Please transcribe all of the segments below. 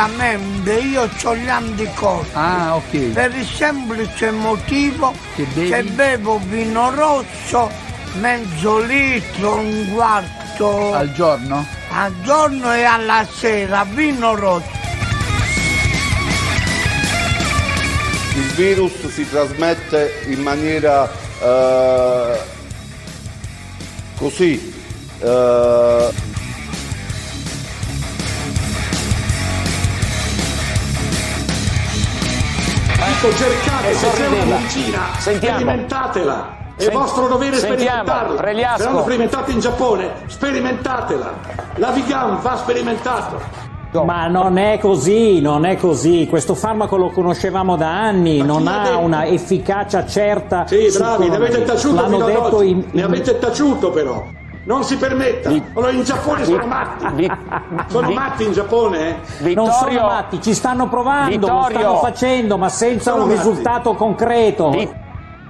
francamente io ho gli anticorpi. Ah, ok. Per il semplice motivo che, bevi? che bevo vino rosso mezzo litro, un quarto al giorno? Al giorno e alla sera, vino rosso. Il virus si trasmette in maniera eh, così. Eh, Ecco, cercate, se c'è una medicina, sperimentatela. È Sent- vostro dovere sperimentarla. Se l'hanno sperimentata in Giappone, sperimentatela. La Vigan va sperimentato. Ma non è così, non è così. Questo farmaco lo conoscevamo da anni, non ha una efficacia certa. Sì, bravi, ne avete taciuto L'hanno fino ad oggi. in- Ne avete taciuto però. Non si permetta. Allora in Giappone sono matti. Sono matti in Giappone? eh? Non sono matti, ci stanno provando, lo Vittorio. stanno facendo, ma senza Sono un matti. risultato concreto.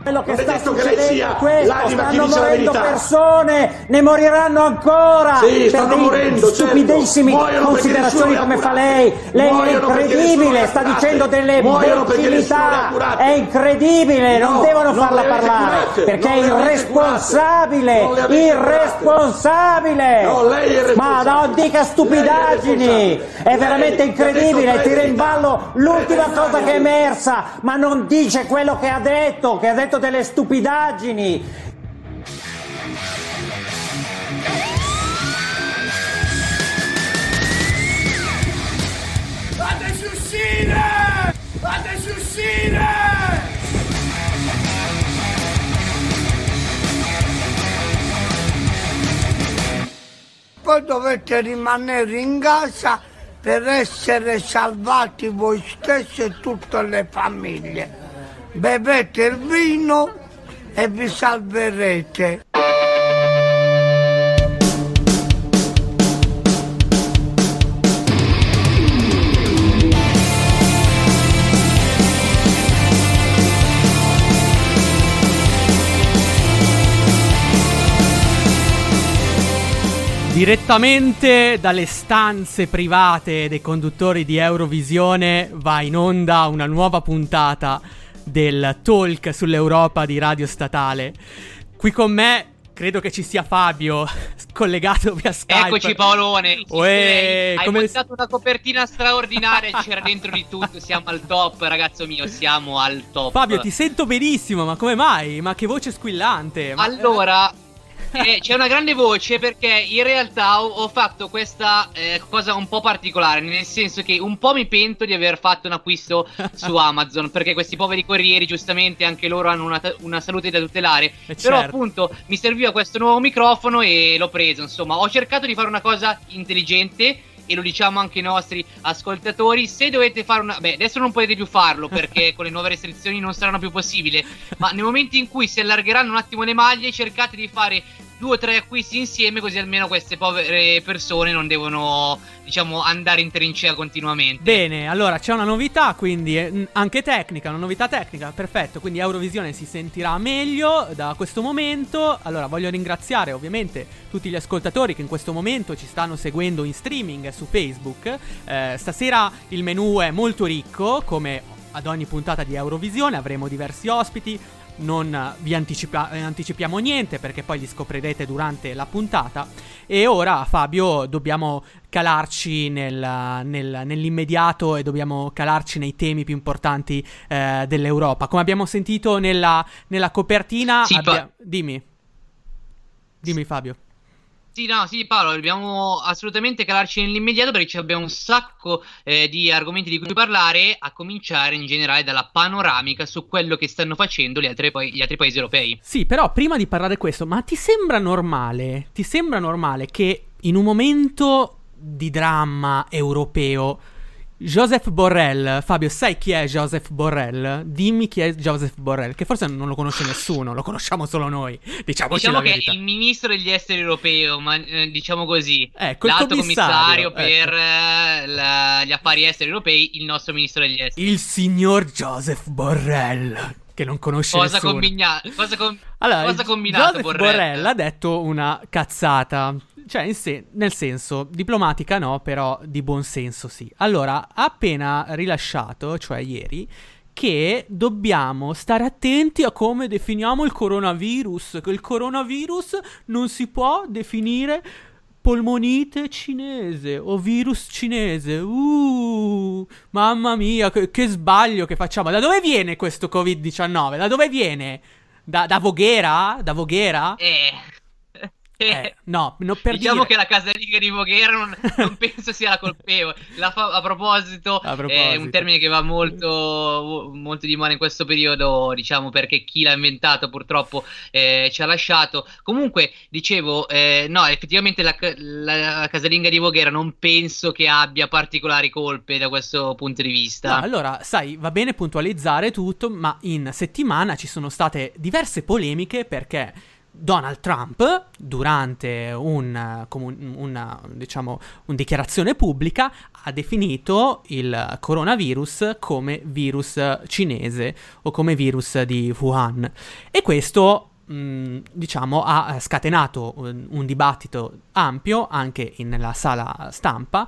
Quello che Non è sta detto che lei succedendo sia è questo, che stanno morendo persone, ne moriranno ancora. Sì, per morendo, certo. stupidissimi Muoiono perché considerazioni come fa lei. Lei è Muoiono nessuno incredibile, sta dicendo delle imbecillità. È incredibile, non No, devono non farla parlare curate, perché non è irresponsabile, Non irresponsabile. No, è Ma non dica stupidaggini, è è veramente incredibile, tira in ballo l'ultima cosa che è emersa, ma non dice quello che ha detto, che ha detto delle stupidaggini. Fateci uscire! Fateci uscire! Poi dovete rimanere in casa per essere salvati voi stessi e tutte le famiglie. Bevete il vino e vi salverete. Direttamente dalle stanze private dei conduttori di Eurovisione va in onda una nuova puntata del talk sull'Europa di Radio Statale. Qui con me credo che ci sia Fabio collegato via Skype. Eccoci Paolone, Uè, hai come- montato una copertina straordinaria, c'era dentro di tutto, siamo al top ragazzo mio, siamo al top. Fabio, ti sento benissimo, ma come mai? Ma che voce squillante. Ma- Allora, eh, c'è una grande voce perché in realtà ho, fatto questa eh, cosa un po' particolare, nel senso che un po' mi pento di aver fatto un acquisto su Amazon, perché questi poveri corrieri giustamente anche loro hanno una, una salute da tutelare, però certo. appunto mi serviva questo nuovo microfono e l'ho preso, insomma, ho cercato di fare una cosa intelligente e lo diciamo anche ai nostri ascoltatori, se dovete fare una... Beh, adesso non potete più farlo perché con le nuove restrizioni non saranno più possibile, ma nel momento in cui si allargheranno un attimo le maglie cercate di fare due o tre acquisti insieme così almeno queste povere persone non devono, diciamo, andare in trincea continuamente. Bene, allora c'è una novità, quindi eh, anche tecnica, una novità tecnica, perfetto, quindi Eurovisione si sentirà meglio da questo momento. Allora voglio ringraziare ovviamente tutti gli ascoltatori che in questo momento ci stanno seguendo in streaming su Facebook. Eh, stasera il menu è molto ricco, come ad ogni puntata di Eurovisione, avremo diversi ospiti. Non vi anticipa- eh, anticipiamo niente perché poi li scoprirete durante la puntata. E ora, Fabio, dobbiamo calarci nel- nel- nell'immediato e dobbiamo calarci nei temi più importanti eh, dell'Europa. Come abbiamo sentito nella, nella copertina. Sì, abbia- Dimmi. Dimmi, Fabio. Sì, no, sì, Paolo, dobbiamo assolutamente calarci nell'immediato perché abbiamo un sacco eh, di argomenti di cui parlare, a cominciare in generale dalla panoramica su quello che stanno facendo gli altri, pa- gli altri paesi europei. Sì, però prima di parlare di questo, ma ti sembra normale? Ti sembra normale che in un momento di dramma europeo Joseph Borrell, Fabio, sai chi è Joseph Borrell? Dimmi chi è Joseph Borrell, che forse non lo conosce nessuno, lo conosciamo solo noi. Diciamoci diciamo che è il ministro degli esteri europeo, ma eh, diciamo così. Ecco, L'alto commissario, commissario per ecco. eh, la- gli affari esteri europei, il nostro ministro degli esteri. Il signor Joseph Borrell, che non conosce Cosa, nessuno. combina- cosa, com- Allora, cosa combinato Joseph Borrell? Borrell ha detto una cazzata. Cioè, in se- nel senso, diplomatica no, però di buon senso sì. Allora, ha appena rilasciato, cioè ieri, che dobbiamo stare attenti a come definiamo il coronavirus. Che il coronavirus non si può definire polmonite cinese o virus cinese. Uh, mamma mia, che, che sbaglio che facciamo. Da dove viene questo Covid-19? Da dove viene? Da, da Voghera? Da Voghera? Eh. Eh, no, no, per diciamo dire- che la casalinga di Voghera non, non penso sia la colpevole. La fa- a, proposito, A è proposito. un termine che va molto, molto di moda in questo periodo, diciamo perché chi l'ha inventato purtroppo eh, ci ha lasciato. Comunque, dicevo, eh, no, effettivamente la, ca- la casalinga di Voghera non penso che abbia particolari colpe da questo punto di vista. No, allora, sai, va bene puntualizzare tutto, ma in settimana ci sono state diverse polemiche perché Donald Trump, durante un, una, diciamo, un dichiarazione pubblica, ha definito il coronavirus come virus cinese o come virus di Wuhan. E questo mh, diciamo, ha scatenato un, un dibattito ampio anche nella sala stampa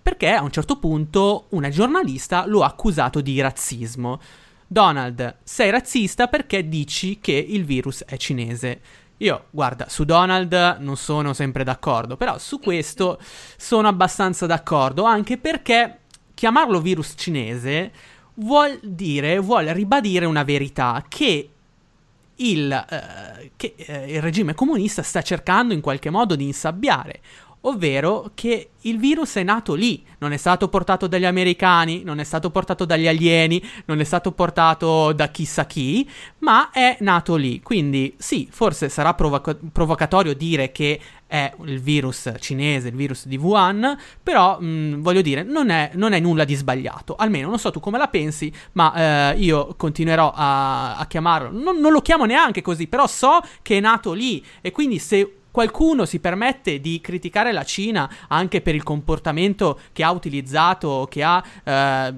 perché a un certo punto una giornalista lo ha accusato di razzismo. Donald, sei razzista perché dici che il virus è cinese. Io, guarda, su Donald non sono sempre d'accordo, però su questo sono abbastanza d'accordo, anche perché chiamarlo virus cinese vuol dire, vuole ribadire una verità che il, eh, che eh, il regime comunista sta cercando in qualche modo di insabbiare, ovvero che il virus è nato lì, non è stato portato dagli americani, non è stato portato dagli alieni, non è stato portato da chissà chi, ma è nato lì. Quindi sì, forse sarà provoca- provocatorio dire che è il virus cinese, il virus di Wuhan, però mh, voglio dire, non è, non è nulla di sbagliato. Almeno non so tu come la pensi, ma eh, io continuerò a, a chiamarlo. Non, non lo chiamo neanche così, però so che è nato lì e quindi se qualcuno si permette di criticare la Cina anche per il comportamento che ha utilizzato, che ha eh,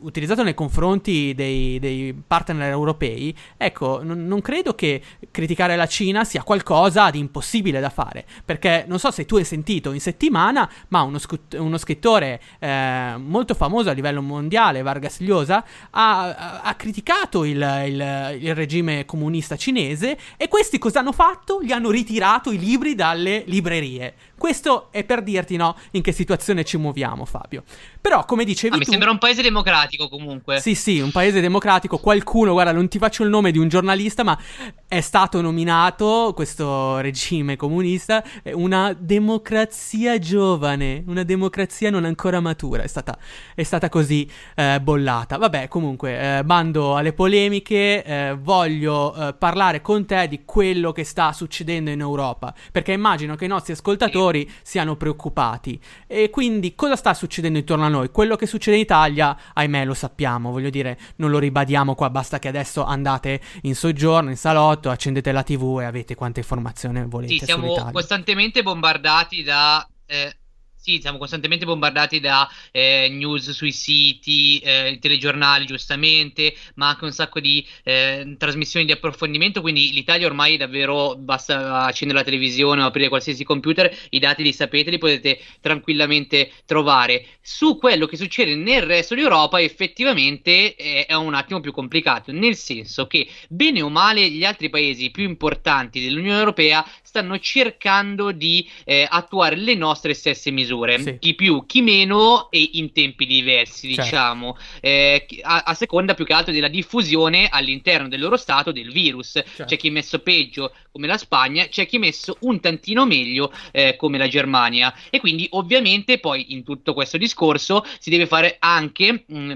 utilizzato nei confronti dei, dei partner europei, ecco, non, non credo che criticare la Cina sia qualcosa di impossibile da fare, perché non so se tu hai sentito in settimana, ma uno, scut- uno scrittore eh, molto famoso a livello mondiale, Vargas Llosa, ha, ha- criticato il, il- il regime comunista cinese e questi cosa hanno fatto? Gli hanno ritirato i libri dalle librerie. Questo è per dirti no in che situazione ci muoviamo, Fabio. Però, come dicevi Ah, mi tu, sembra un paese democratico comunque. sì, sì, un paese democratico. Qualcuno, guarda, non ti faccio il nome di un giornalista, ma è stato nominato questo regime comunista eh, una democrazia giovane, una democrazia non ancora matura. È stata, è stata così eh, bollata. Vabbè, comunque, eh, bando alle polemiche. eh, voglio eh, parlare con te di quello che sta succedendo in Europa, perché immagino che i nostri ascoltatori siano preoccupati. E quindi, cosa sta succedendo intorno a noi? Quello che succede in Italia, ahimè, lo sappiamo. Voglio dire, non lo ribadiamo qua. Basta che adesso andate in soggiorno, in salotto, accendete la TV e avete quante informazioni volete Sì, siamo sull'Italia. costantemente bombardati da. eh, sì, siamo costantemente bombardati da eh, news sui siti, eh, telegiornali, giustamente, ma anche un sacco di eh, trasmissioni di approfondimento. Quindi l'Italia ormai davvero basta accendere la televisione o aprire qualsiasi computer, i dati li sapete, li potete tranquillamente trovare. Su quello che succede nel resto d'Europa, effettivamente eh, è un attimo più complicato, nel senso che bene o male gli altri paesi più importanti dell'Unione Europea stanno cercando di eh, attuare le nostre stesse misure, Sì. chi più, chi meno e in tempi diversi, Certo. diciamo, eh, a, a seconda più che altro della diffusione all'interno del loro stato del virus. Certo. C'è chi è messo peggio come la Spagna, c'è chi è messo un tantino meglio eh, come la Germania e quindi ovviamente poi in tutto questo discorso si deve fare anche mh,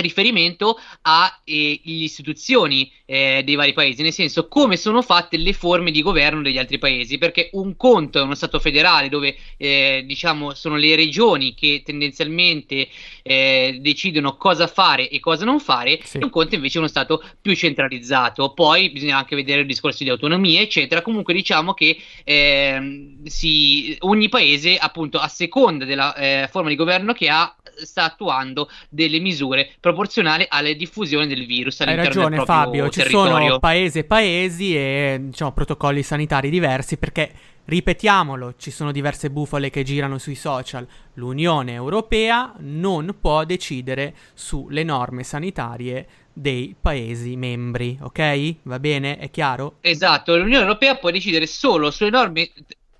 riferimento alle eh, istituzioni eh, dei vari paesi, nel senso come sono fatte le forme di governo degli altri paesi, perché un conto è uno Stato federale dove eh, diciamo sono le regioni che tendenzialmente eh, decidono cosa fare e cosa non fare, sì. e un conto invece è uno Stato più centralizzato. Poi bisogna anche vedere il discorso di autonomia, eccetera. Comunque diciamo che ehm, si, ogni paese, appunto, a seconda della eh, forma di governo che ha, sta attuando delle misure proporzionali alla diffusione del virus Hai ragione Fabio, ci sono paese paesi e diciamo, protocolli sanitari diversi perché Ripetiamolo, ci sono diverse bufale che girano sui social. L'Unione Europea non può decidere sulle norme sanitarie dei Paesi membri, ok? Va bene? È chiaro? Esatto, l'Unione Europea può decidere solo sulle norme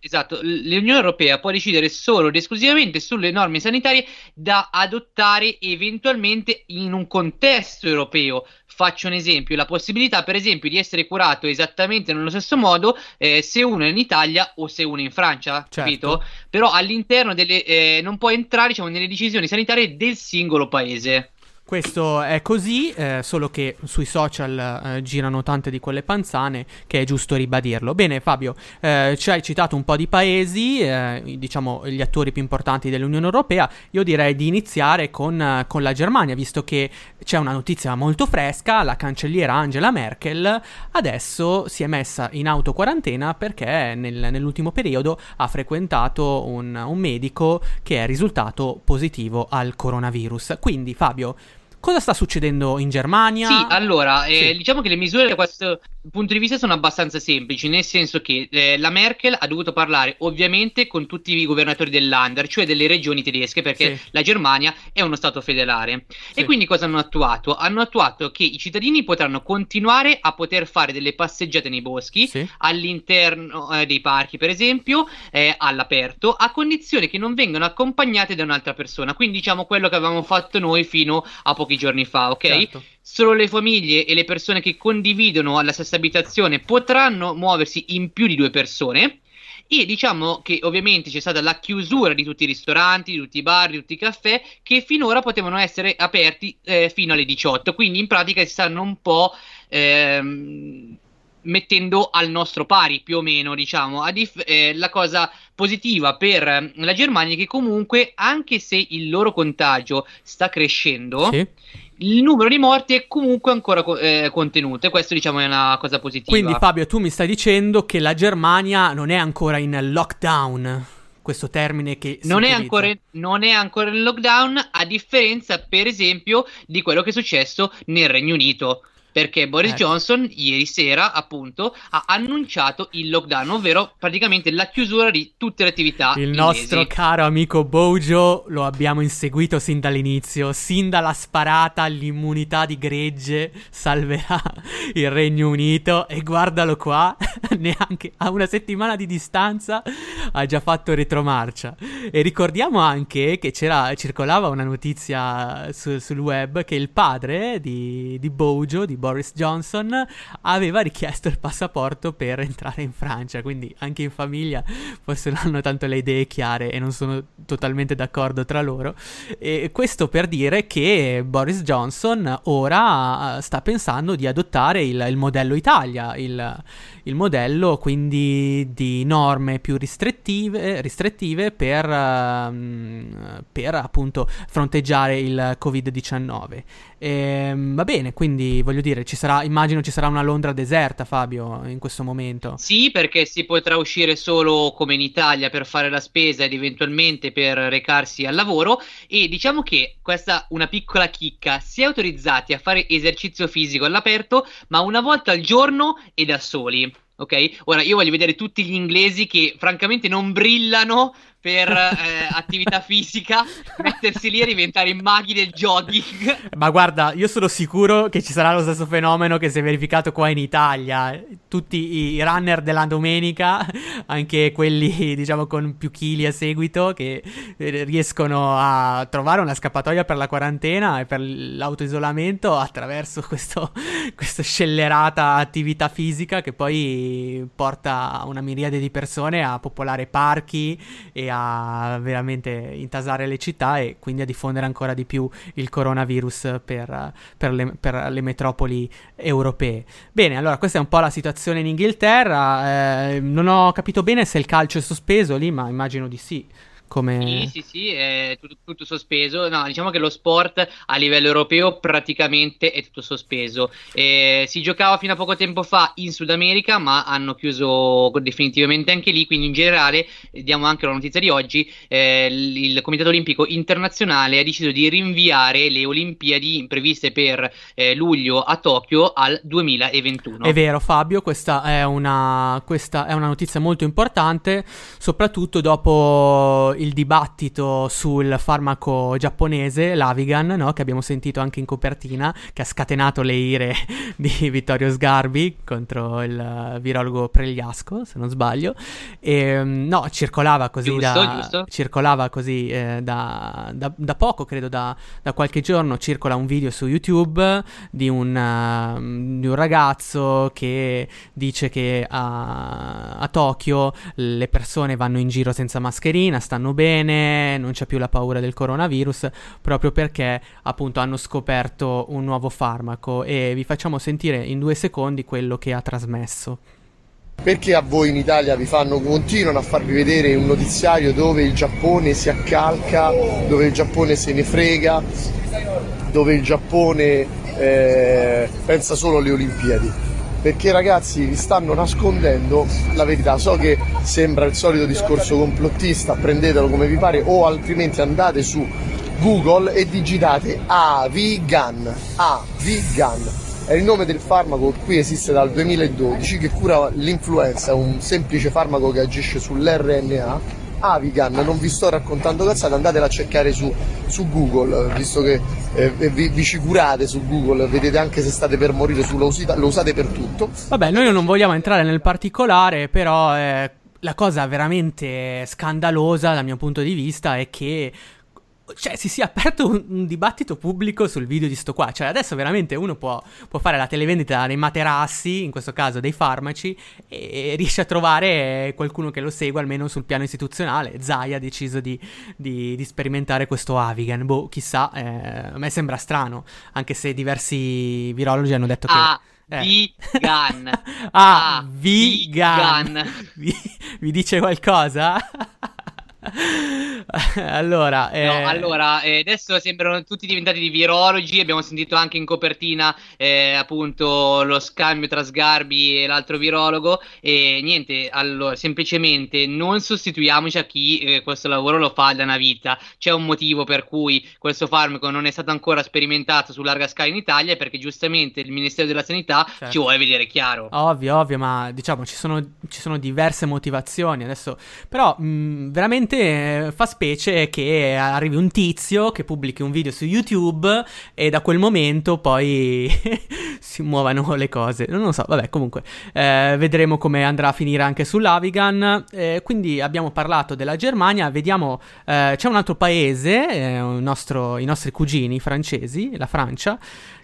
Esatto, l'Unione Europea può decidere solo ed esclusivamente sulle norme sanitarie da adottare eventualmente in un contesto europeo. Faccio un esempio, la possibilità per esempio di essere curato esattamente nello stesso modo eh, se uno è in Italia o se uno è in Francia, certo. capito? Però all'interno delle... Eh, non può entrare diciamo, nelle decisioni sanitarie del singolo paese. Questo è così, eh, solo che sui social eh, girano tante di quelle panzane che è giusto ribadirlo. Bene Fabio, eh, ci hai citato un po' di paesi, eh, diciamo gli attori più importanti dell'Unione Europea, io direi di iniziare con, con, la Germania, visto che c'è una notizia molto fresca, la cancelliera Angela Merkel adesso si è messa in autoquarantena perché nel, nell'ultimo periodo ha frequentato un, un medico che è risultato positivo al coronavirus. Quindi Fabio, Cosa sta succedendo in Germania? Sì, allora, eh, sì. diciamo che le misure da questo punto di vista sono abbastanza semplici, nel senso che eh, la Merkel ha dovuto parlare ovviamente con tutti i governatori dell'Under, cioè delle regioni tedesche, perché sì. la Germania è uno Stato federale. Sì. E quindi cosa hanno attuato? Hanno attuato che i cittadini potranno continuare a poter fare delle passeggiate nei boschi, all'interno eh, dei parchi, per esempio, eh, all'aperto, a condizione che non vengano accompagnate da un'altra persona. Quindi diciamo quello che avevamo fatto noi fino a poco pochi giorni fa, ok? Certo. Solo le famiglie e le persone che condividono la stessa abitazione potranno muoversi in più di due persone. E diciamo che ovviamente c'è stata la chiusura di tutti i ristoranti, di tutti i bar, di tutti i caffè che finora potevano essere aperti eh, fino alle 18. Quindi in pratica si stanno un po' ehm, mettendo al nostro pari più o meno, diciamo. Dif- eh, la cosa positiva per la Germania è che comunque, anche se il loro contagio sta crescendo, sì. il numero di morti è comunque ancora eh, contenuto e questo diciamo è una cosa positiva. Quindi Fabio, tu mi stai dicendo che la Germania non è ancora in lockdown? Questo termine che non è, ancora, non è ancora in lockdown, a differenza, per esempio, di quello che è successo nel Regno Unito perché Boris ecco. Johnson ieri sera appunto ha annunciato il lockdown, ovvero praticamente la chiusura di tutte le attività. Il inglesi. nostro caro amico Bojo lo abbiamo inseguito sin dall'inizio, sin dalla sparata all'immunità di gregge salverà il Regno Unito e guardalo qua, neanche a una settimana di distanza ha già fatto retromarcia. E ricordiamo anche che c'era, circolava una notizia su, sul web che il padre di, di Bojo, di Boris Johnson aveva richiesto il passaporto per entrare in Francia, quindi anche in famiglia forse non hanno tanto le idee chiare e non sono totalmente d'accordo tra loro. E questo per dire che Boris Johnson ora sta pensando di adottare il, il modello Italia, il, il, modello quindi di norme più restrittive, restrittive per, uh, per appunto fronteggiare il Covid-19. E, ehm, va bene, quindi voglio dire, ci sarà, immagino ci sarà una Londra deserta, Fabio, in questo momento. Sì, perché si potrà uscire solo come in Italia per fare la spesa ed eventualmente per recarsi al lavoro. E diciamo che questa una piccola chicca, si è autorizzati a fare esercizio fisico all'aperto, ma una volta al giorno e da soli. Ok? Ora io voglio vedere tutti gli inglesi che francamente non brillano per eh, attività fisica, mettersi lì e diventare i maghi del jogging. Ma guarda, io sono sicuro che ci sarà lo stesso fenomeno che si è verificato qua in Italia. Tutti i runner della domenica, anche quelli diciamo con più chili a seguito, che eh, riescono a trovare una scappatoia per la quarantena e per l'autoisolamento attraverso questo, questa scellerata attività fisica che poi porta una miriade di persone a popolare parchi e a veramente intasare le città e quindi a diffondere ancora di più il coronavirus per, per, le, per le, metropoli europee. Bene, allora questa è un po' la situazione in Inghilterra. Eh, non ho capito bene se il calcio è sospeso lì, ma immagino di sì. Come... Sì, sì, sì, è tutto, tutto, sospeso. No, diciamo che lo sport a livello europeo praticamente è tutto sospeso. Eh, si giocava fino a poco tempo fa in Sud America, ma hanno chiuso definitivamente anche lì. Quindi, in generale, diamo anche la notizia di oggi: eh, il Comitato Olimpico Internazionale ha deciso di rinviare le Olimpiadi previste per eh, luglio a Tokyo al 2021. È vero, Fabio, questa è una, questa è una notizia molto importante, soprattutto dopo il dibattito sul farmaco giapponese, l'Avigan, no? che abbiamo sentito anche in copertina, che ha scatenato le ire di Vittorio Sgarbi contro il virologo Pregliasco, se non sbaglio. E, ehm, no, circolava così, giusto, da, giusto. Circolava così eh, da, da, da, poco, credo da, da, qualche giorno, circola un video su YouTube di un, uh, di un ragazzo che dice che a, a Tokyo le persone vanno in giro senza mascherina, stanno stanno bene, non c'è più la paura del coronavirus, proprio perché appunto hanno scoperto un nuovo farmaco e vi facciamo sentire in due secondi quello che ha trasmesso. Perché a voi in Italia vi fanno, continuano a farvi vedere un notiziario dove il Giappone si accalca, dove il Giappone se ne frega, dove il Giappone eh, pensa solo alle Olimpiadi? Perché ragazzi vi stanno nascondendo la verità. So che sembra il solito discorso complottista, prendetelo come vi pare o altrimenti andate su Google e digitate Avigan. Avigan è il nome del farmaco qui esiste dal 2012 che cura l'influenza, un semplice farmaco che agisce sull'RNA Avigan, non vi sto raccontando cazzate, andatela a cercare su, su Google, visto che eh, vi, vi, ci curate su Google, vedete anche se state per morire, su, lo, usate, lo usate per tutto. Vabbè, noi non vogliamo entrare nel particolare, però eh, la cosa veramente scandalosa dal mio punto di vista è che cioè, si sia aperto un, un, dibattito pubblico sul video di sto qua. Cioè, adesso veramente uno può, può, fare la televendita dei materassi, in questo caso dei farmaci, e, e riesce a trovare qualcuno che lo segue almeno sul piano istituzionale. Zai ha deciso di, di, di sperimentare questo Avigan. Boh, chissà, eh, a me sembra strano, anche se diversi virologi hanno detto che... Ah. Eh. Vegan. ah, ah, vegan. Vi, vi dice qualcosa? allora, eh... no, allora eh, adesso sembrano tutti diventati di virologi. Abbiamo sentito anche in copertina eh, appunto lo scambio tra Sgarbi e l'altro virologo. E niente, allora semplicemente non sostituiamoci a chi eh, questo lavoro lo fa da una vita. C'è un motivo per cui questo farmaco non è stato ancora sperimentato su larga scala in Italia perché giustamente il Ministero della Sanità certo. ci vuole vedere chiaro. Ovvio, ovvio, ma diciamo ci sono, ci sono diverse motivazioni adesso, però mh, veramente veramente fa specie che arrivi un tizio che pubblichi un video su YouTube e da quel momento poi si muovano le cose. Non lo so, vabbè, comunque eh, vedremo come andrà a finire anche sull'Avigan. Eh, quindi abbiamo parlato della Germania, vediamo eh, c'è un altro paese, eh, nostro, i nostri cugini francesi, la Francia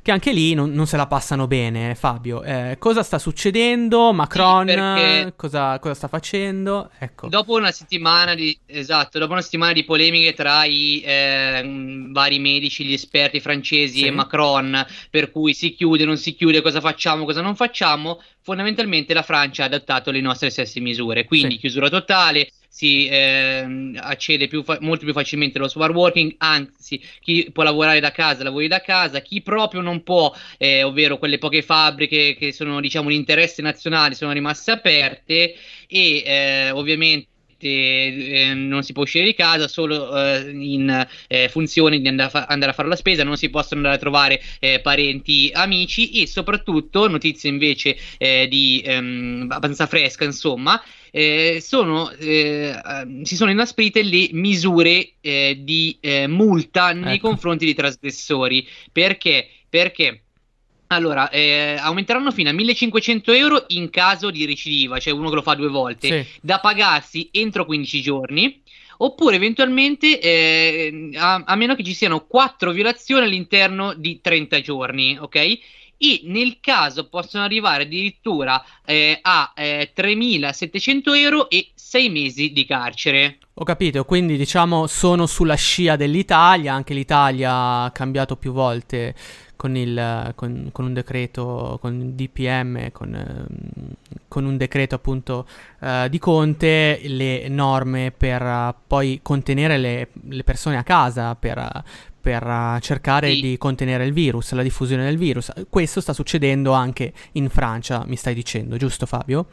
che anche lì non, non se la passano bene, Fabio. Eh, cosa sta succedendo? Macron sì, cosa, cosa, sta facendo? Ecco. Dopo una settimana di, esatto, dopo una settimana di polemiche tra i eh, vari medici, gli esperti francesi sì. e Macron, per cui si chiude, non si chiude, cosa facciamo, cosa non facciamo, fondamentalmente la Francia ha adattato le nostre stesse misure. Quindi sì. chiusura totale, si eh, accede più fa- molto più facilmente allo smart working, anzi chi può lavorare da casa lavori da casa, chi proprio non può, eh, ovvero quelle poche fabbriche che sono diciamo di interesse nazionale sono rimaste aperte e eh, ovviamente eh, non si può uscire di casa solo eh, in eh, funzione di andare a, fa- andare a, fare la spesa, non si possono andare a trovare eh, parenti, amici e soprattutto, notizie invece eh, di ehm, abbastanza fresca, insomma, eh, sono, ehm, si sono inasprite le misure di multa nei ecco. confronti dei trasgressori. Perché? Perché allora, eh, aumenteranno fino a 1500 euro in caso di recidiva, cioè uno che lo fa due volte, sì. da pagarsi entro 15 giorni, oppure eventualmente eh, a, a, meno che ci siano 4 violazioni all'interno di 30 giorni, ok? e nel caso possono arrivare addirittura eh, a eh, 3.700 euro e 6 mesi di carcere. Ho capito, quindi diciamo sono sulla scia dell'Italia, anche l'Italia ha cambiato più volte con, il, con, con un decreto, con il DPM, con, ehm, con un decreto appunto uh, di Conte, le norme per uh, poi contenere le, le, persone a casa, per, uh, per cercare sì. di contenere il virus, la diffusione del virus. Questo sta succedendo anche in Francia, mi stai dicendo, giusto Fabio?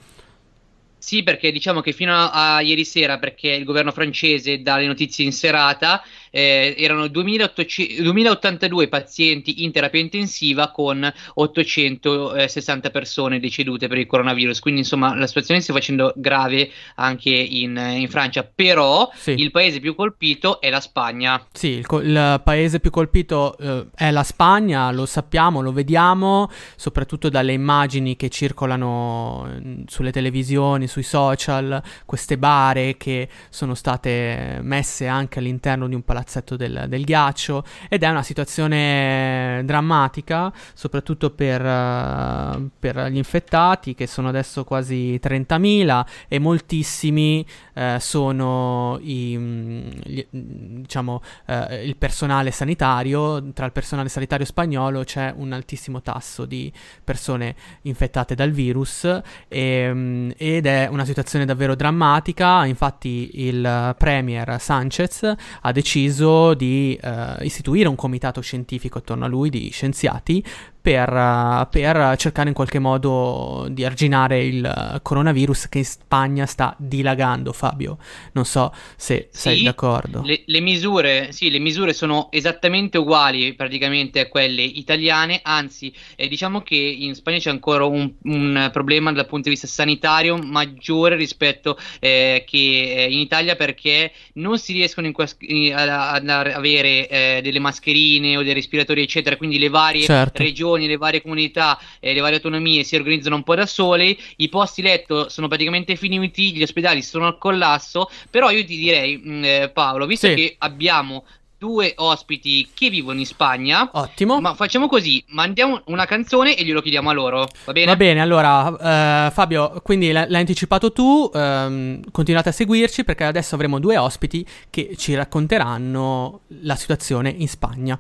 Sì, perché diciamo che fino a, a ieri sera, perché il governo francese dà le notizie in serata, eh, erano 2082 pazienti in terapia intensiva con 860 persone decedute per il coronavirus. Quindi, insomma, la situazione si sta facendo grave anche in, in Francia. Però sì. il paese più colpito è la Spagna. Sì, il, il paese più colpito eh, è la Spagna, lo sappiamo, lo vediamo, soprattutto dalle immagini che circolano mm, sulle televisioni, sui social, queste bare che sono state messe anche all'interno di un palazzo palazzetto del, del, ghiaccio ed è una situazione drammatica, soprattutto per, uh, per, gli infettati che sono adesso quasi 30.000 e moltissimi uh, sono i, mm, gli, diciamo, uh, il personale sanitario, tra il personale sanitario spagnolo c'è un altissimo tasso di persone infettate dal virus e, um, ed è una situazione davvero drammatica, infatti il premier Sanchez ha deciso deciso di uh, istituire un comitato scientifico attorno a lui di scienziati per, per, cercare in qualche modo di arginare il coronavirus che in Spagna sta dilagando, Fabio. Non so se sì, sei d'accordo. Le, le, misure, sì, le misure sono esattamente uguali praticamente a quelle italiane, anzi eh, diciamo che in Spagna c'è ancora un, un, problema dal punto di vista sanitario maggiore rispetto eh, che eh, in Italia perché non si riescono ad avere eh, delle mascherine o dei respiratori eccetera, quindi le varie certo. regioni regioni, le varie comunità e le varie autonomie si organizzano un po' da sole, i posti letto sono praticamente finiti, gli ospedali sono al collasso, però io ti direi mh, mm, eh, Paolo, visto sì. che abbiamo due ospiti che vivono in Spagna. Ottimo. Ma facciamo così: mandiamo una canzone e glielo chiediamo a loro. Va bene? Va bene, allora, uh, Fabio, quindi l- l'hai anticipato tu. Um, continuate a seguirci perché adesso avremo due ospiti che ci racconteranno la situazione in Spagna.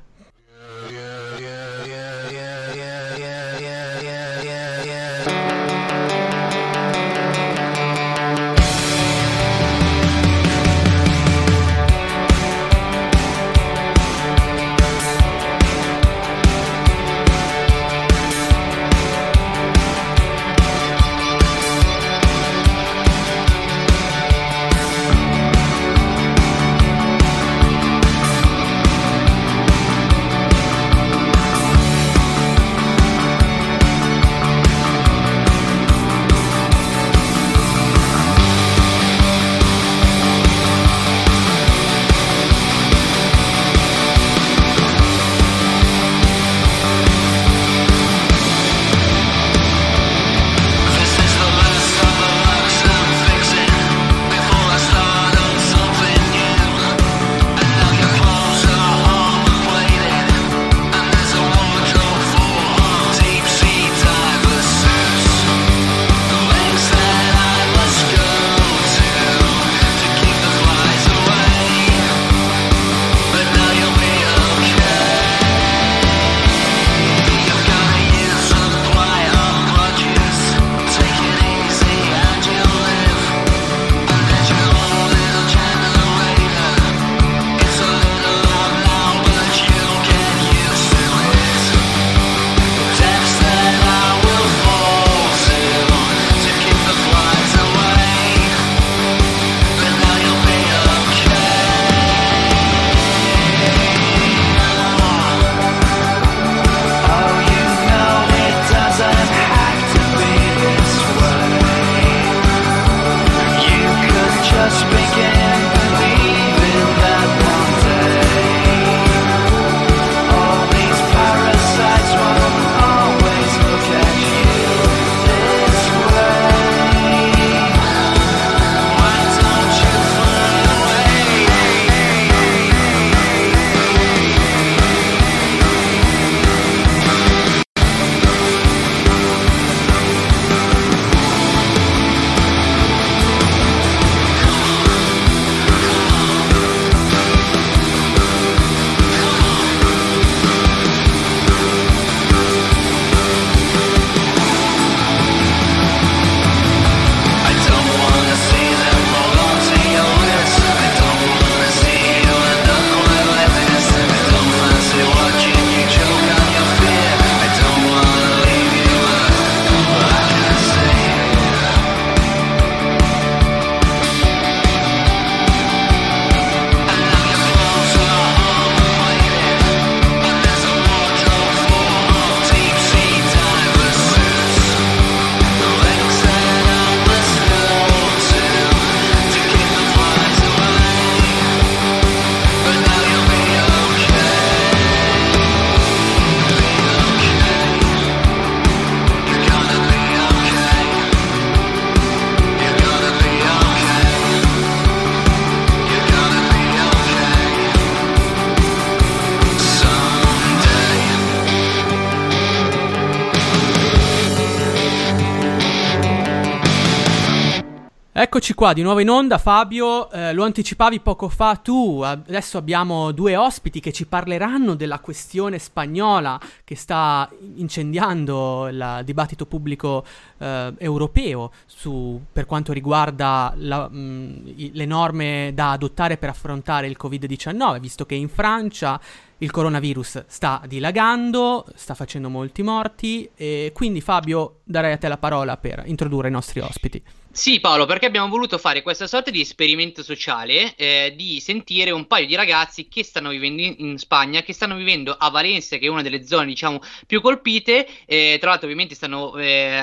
Eccoci qua di nuovo in onda, Fabio, eh, lo anticipavi poco fa tu, adesso abbiamo due ospiti che ci parleranno della questione spagnola che sta incendiando il dibattito pubblico eh, europeo su, per quanto riguarda la, mh, le norme da adottare per affrontare il Covid-19, visto che in Francia il coronavirus sta dilagando, sta facendo molti morti e quindi Fabio darei a te la parola per introdurre i nostri ospiti. Sì Paolo, perché abbiamo voluto fare questa sorta di esperimento sociale eh, di sentire un paio di ragazzi che stanno vivendo in, in, Spagna, che stanno vivendo a Valencia, che è una delle zone diciamo più colpite, eh, tra l'altro ovviamente stanno eh,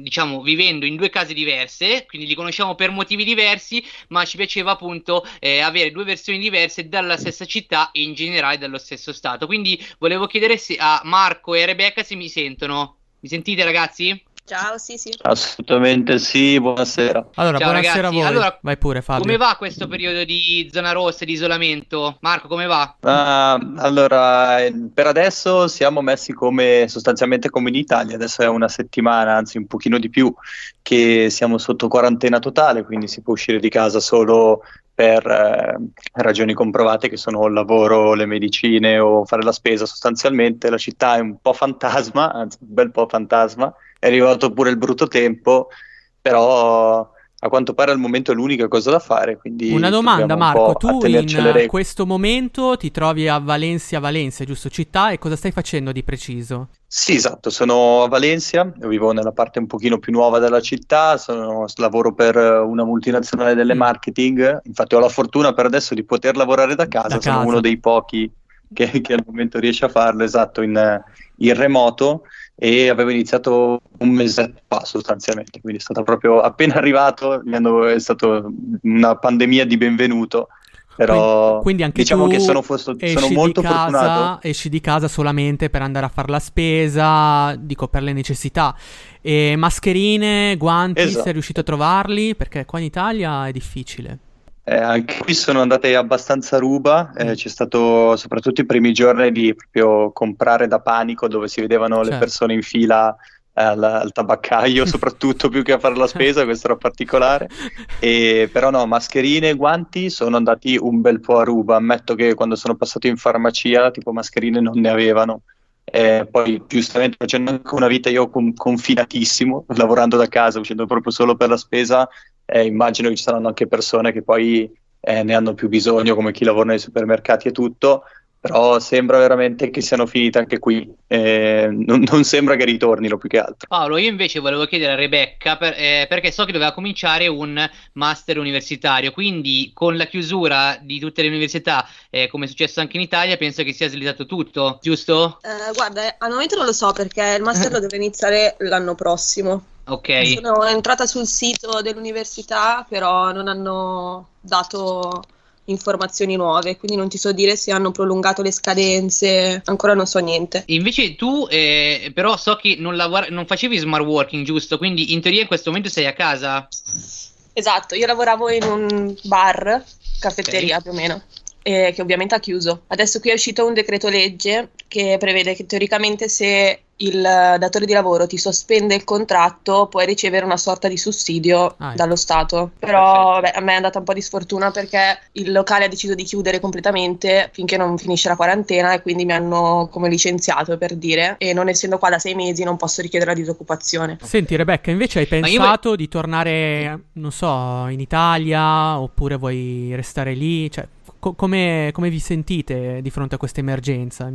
diciamo vivendo in due case diverse, quindi li conosciamo per motivi diversi, ma ci piaceva appunto eh, avere due versioni diverse dalla stessa città e in generale dallo stesso stato. Quindi volevo chiedere se a Marco e Rebecca se mi sentono. Mi sentite ragazzi? Ciao, sì, sì. Assolutamente sì, buonasera. Allora, Ciao, buonasera ragazzi. a voi. Allora, Vai pure, Fabio. Come va questo periodo di zona rossa, di isolamento? Marco, come va? Uh, allora, per adesso siamo messi come sostanzialmente come in Italia. Adesso è una settimana, anzi un pochino di più, che siamo sotto quarantena totale, quindi si può uscire di casa solo per eh, ragioni comprovate che sono il lavoro, le medicine o fare la spesa. Sostanzialmente la città è un po' fantasma, anzi un bel po' fantasma è arrivato pure il brutto tempo, però a quanto pare al momento è l'unica cosa da fare. Una domanda, Marco: tu in questo momento ti trovi a Valencia, Valencia, giusto? Città, e cosa stai facendo di preciso? Sì, esatto, sono a Valencia, vivo nella parte un pochino più nuova della città, sono, lavoro per una multinazionale delle mm. marketing, infatti ho la fortuna per adesso di poter lavorare da casa, da sono casa. uno dei pochi che, che, al momento riesce a farlo, esatto, in, in remoto e avevo iniziato un mese fa sostanzialmente, quindi è stato proprio appena arrivato, è stata una pandemia di benvenuto. Però quindi anche diciamo che sono, fosto, sono molto casa, fortunato. Esci di casa solamente per andare a fare la spesa, dico per le necessità. E mascherine, guanti, esatto. sei riuscito a trovarli? Perché qua in Italia è difficile. Eh, anche qui sono andate abbastanza ruba, eh, mm. c'è stato soprattutto i primi giorni di proprio comprare da panico dove si vedevano certo. le persone in fila al, al, tabaccaio soprattutto più che a fare la spesa, questo era particolare, e, però no, mascherine e guanti sono andati un bel po' a ruba, ammetto che quando sono passato in farmacia tipo mascherine non ne avevano. Eh, poi giustamente facendo anche una vita io con, confinatissimo, lavorando da casa, uscendo proprio solo per la spesa, eh, immagino che ci saranno anche persone che poi eh, ne hanno più bisogno, come chi lavora nei supermercati e tutto, però sembra veramente che siano finite anche qui, eh, non, non, sembra che ritornino più che altro. Paolo, io invece volevo chiedere a Rebecca, per, eh, perché so che doveva cominciare un master universitario, quindi con la chiusura di tutte le università, eh, come è successo anche in Italia, penso che sia slitato tutto, giusto? Eh, guarda, al momento non lo so perché il master lo deve iniziare l'anno prossimo. Ok. Sono entrata sul sito dell'università, però non hanno dato informazioni nuove, quindi non ti so dire se hanno prolungato le scadenze, ancora non so niente. Invece tu, eh, però, so che non, lavora- non facevi smart working, giusto? Quindi in teoria in questo momento sei a casa. Esatto, io lavoravo in un bar, caffetteria okay. più o meno. Eh, che ovviamente ha chiuso. Adesso qui è uscito un decreto legge che prevede che teoricamente se il datore di lavoro ti sospende il contratto, puoi ricevere una sorta di sussidio ah, dallo Stato. Però beh, a me è andata un po' di sfortuna perché il locale ha deciso di chiudere completamente finché non finisce la quarantena e quindi mi hanno come licenziato per dire. E non essendo qua da sei mesi non posso richiedere la disoccupazione. Senti Rebecca, invece hai pensato io... di tornare, non so, in Italia oppure vuoi restare lì? Cioè, co- come, come vi sentite di fronte a questa emergenza?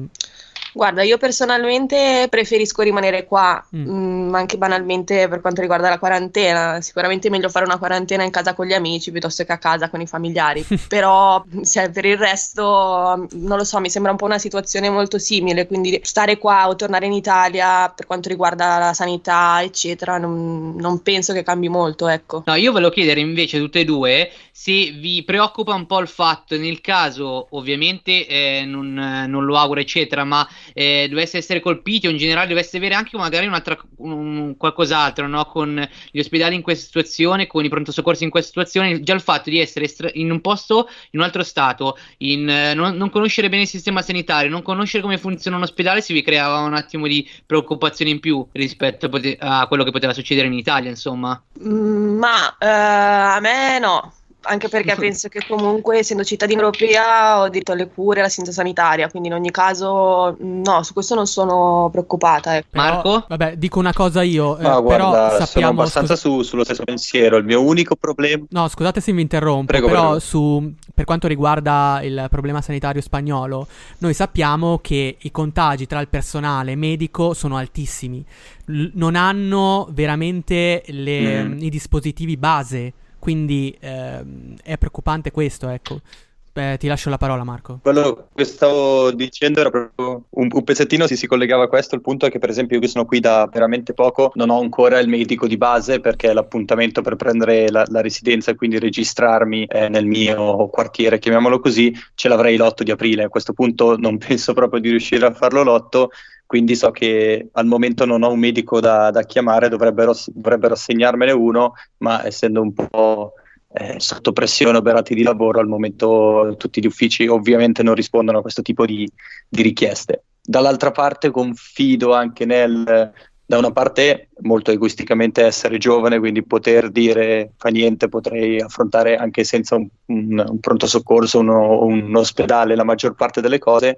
Guarda, io personalmente preferisco rimanere qua, mm. mh, mm, anche banalmente per quanto riguarda la quarantena. Sicuramente è meglio fare una quarantena in casa con gli amici piuttosto che a casa con i familiari. Però cioè, per il resto, non lo so, mi sembra un po' una situazione molto simile. Quindi stare qua o tornare in Italia per quanto riguarda la sanità, eccetera, non, non penso che cambi molto. Ecco. No, io volevo chiedere invece tutte e due se vi preoccupa un po' il fatto, nel caso, ovviamente eh, non, non lo auguro, eccetera, ma eh, dovesse essere colpiti o in generale dovesse avere anche magari un'altra, un, qualcos'altro no? con gli ospedali in questa situazione, con i pronto soccorsi in questa situazione, già il fatto di essere in un posto, in un altro stato, in, eh, non, non, conoscere bene il sistema sanitario, non conoscere come funziona un ospedale, si vi creava un attimo di preoccupazione in più rispetto a, pote- a quello che poteva succedere in Italia, insomma. Mm, Ma eh, a me no, anche perché penso che comunque essendo cittadina europea ho diritto alle cure, all'assistenza sanitaria, quindi in ogni caso no, su questo non sono preoccupata. Ecco. Marco? Vabbè, dico una cosa io, eh, No, però guarda, sono sappiamo... abbastanza scusa- su- sullo stesso pensiero. Il mio unico problema. No, scusate se mi interrompo, Prego, però prego. su, per quanto riguarda il problema sanitario spagnolo, noi sappiamo che i contagi tra il personale medico sono altissimi. L- non hanno veramente le- Mm. i dispositivi base, quindi ehm, è preoccupante questo, ecco. Beh, ti lascio la parola, Marco. Quello che stavo dicendo era proprio un, un pezzettino si, si collegava a questo. Il punto è che, per esempio, io sono qui da veramente poco, non ho ancora il medico di base perché l'appuntamento per prendere la, la residenza e quindi registrarmi eh, nel mio quartiere, chiamiamolo così, ce l'avrei l'8 di aprile. A questo punto non penso proprio di riuscire a farlo l'8. Quindi so che al momento non ho un medico da, da chiamare, dovrebbero, dovrebbero assegnarmene uno, ma essendo un po' eh, sotto pressione operati di lavoro, al momento tutti gli uffici ovviamente non rispondono a questo tipo di, di richieste. Dall'altra parte confido anche nel, da una parte molto egoisticamente essere giovane, quindi poter dire fa niente, potrei affrontare anche senza un, un- un pronto soccorso, uno- un ospedale la maggior parte delle cose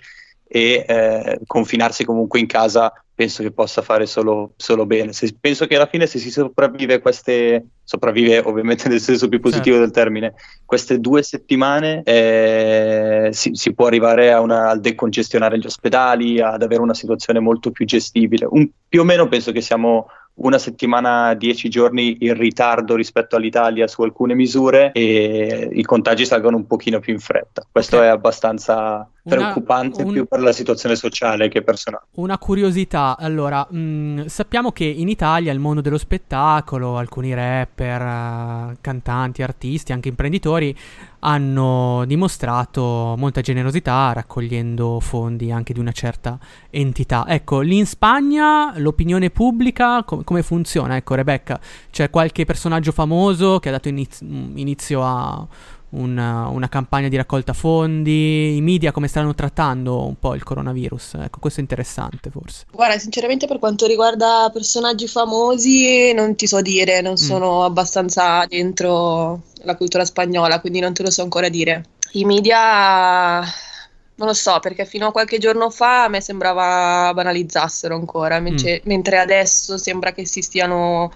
e eh, confinarsi comunque in casa penso che possa fare solo, solo bene. Se- penso che alla fine se si sopravvive queste, sopravvive ovviamente nel senso più positivo del termine, queste due settimane eh, si, si può arrivare a una, al decongestionare gli ospedali, ad avere una situazione molto più gestibile. Un- più o meno penso che siamo una settimana, dieci giorni in ritardo rispetto all'Italia su alcune misure e i contagi salgono un pochino più in fretta. Questo è abbastanza Una- preoccupante un- più per la situazione sociale che personale. Una curiosità, allora, mh, sappiamo che in Italia il mondo dello spettacolo, alcuni rapper, eh, cantanti, artisti, anche imprenditori hanno dimostrato molta generosità raccogliendo fondi anche di una certa entità. Ecco, lì in Spagna l'opinione pubblica com- come funziona? Ecco, Rebecca, c'è qualche personaggio famoso che ha dato iniz- mh, inizio a una, una campagna di raccolta fondi, i media come stanno trattando un po' il coronavirus. Ecco, questo è interessante forse. Guarda, sinceramente per quanto riguarda personaggi famosi non ti so dire, Mm. non sono abbastanza dentro la cultura spagnola, quindi non te lo so ancora dire. I media non lo so, perché fino a qualche giorno fa a me sembrava banalizzassero ancora, invece- mentre adesso sembra che si stiano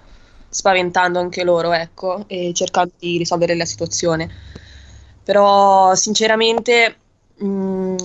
spaventando anche loro, ecco, e cercando di risolvere la situazione. Però sinceramente mh,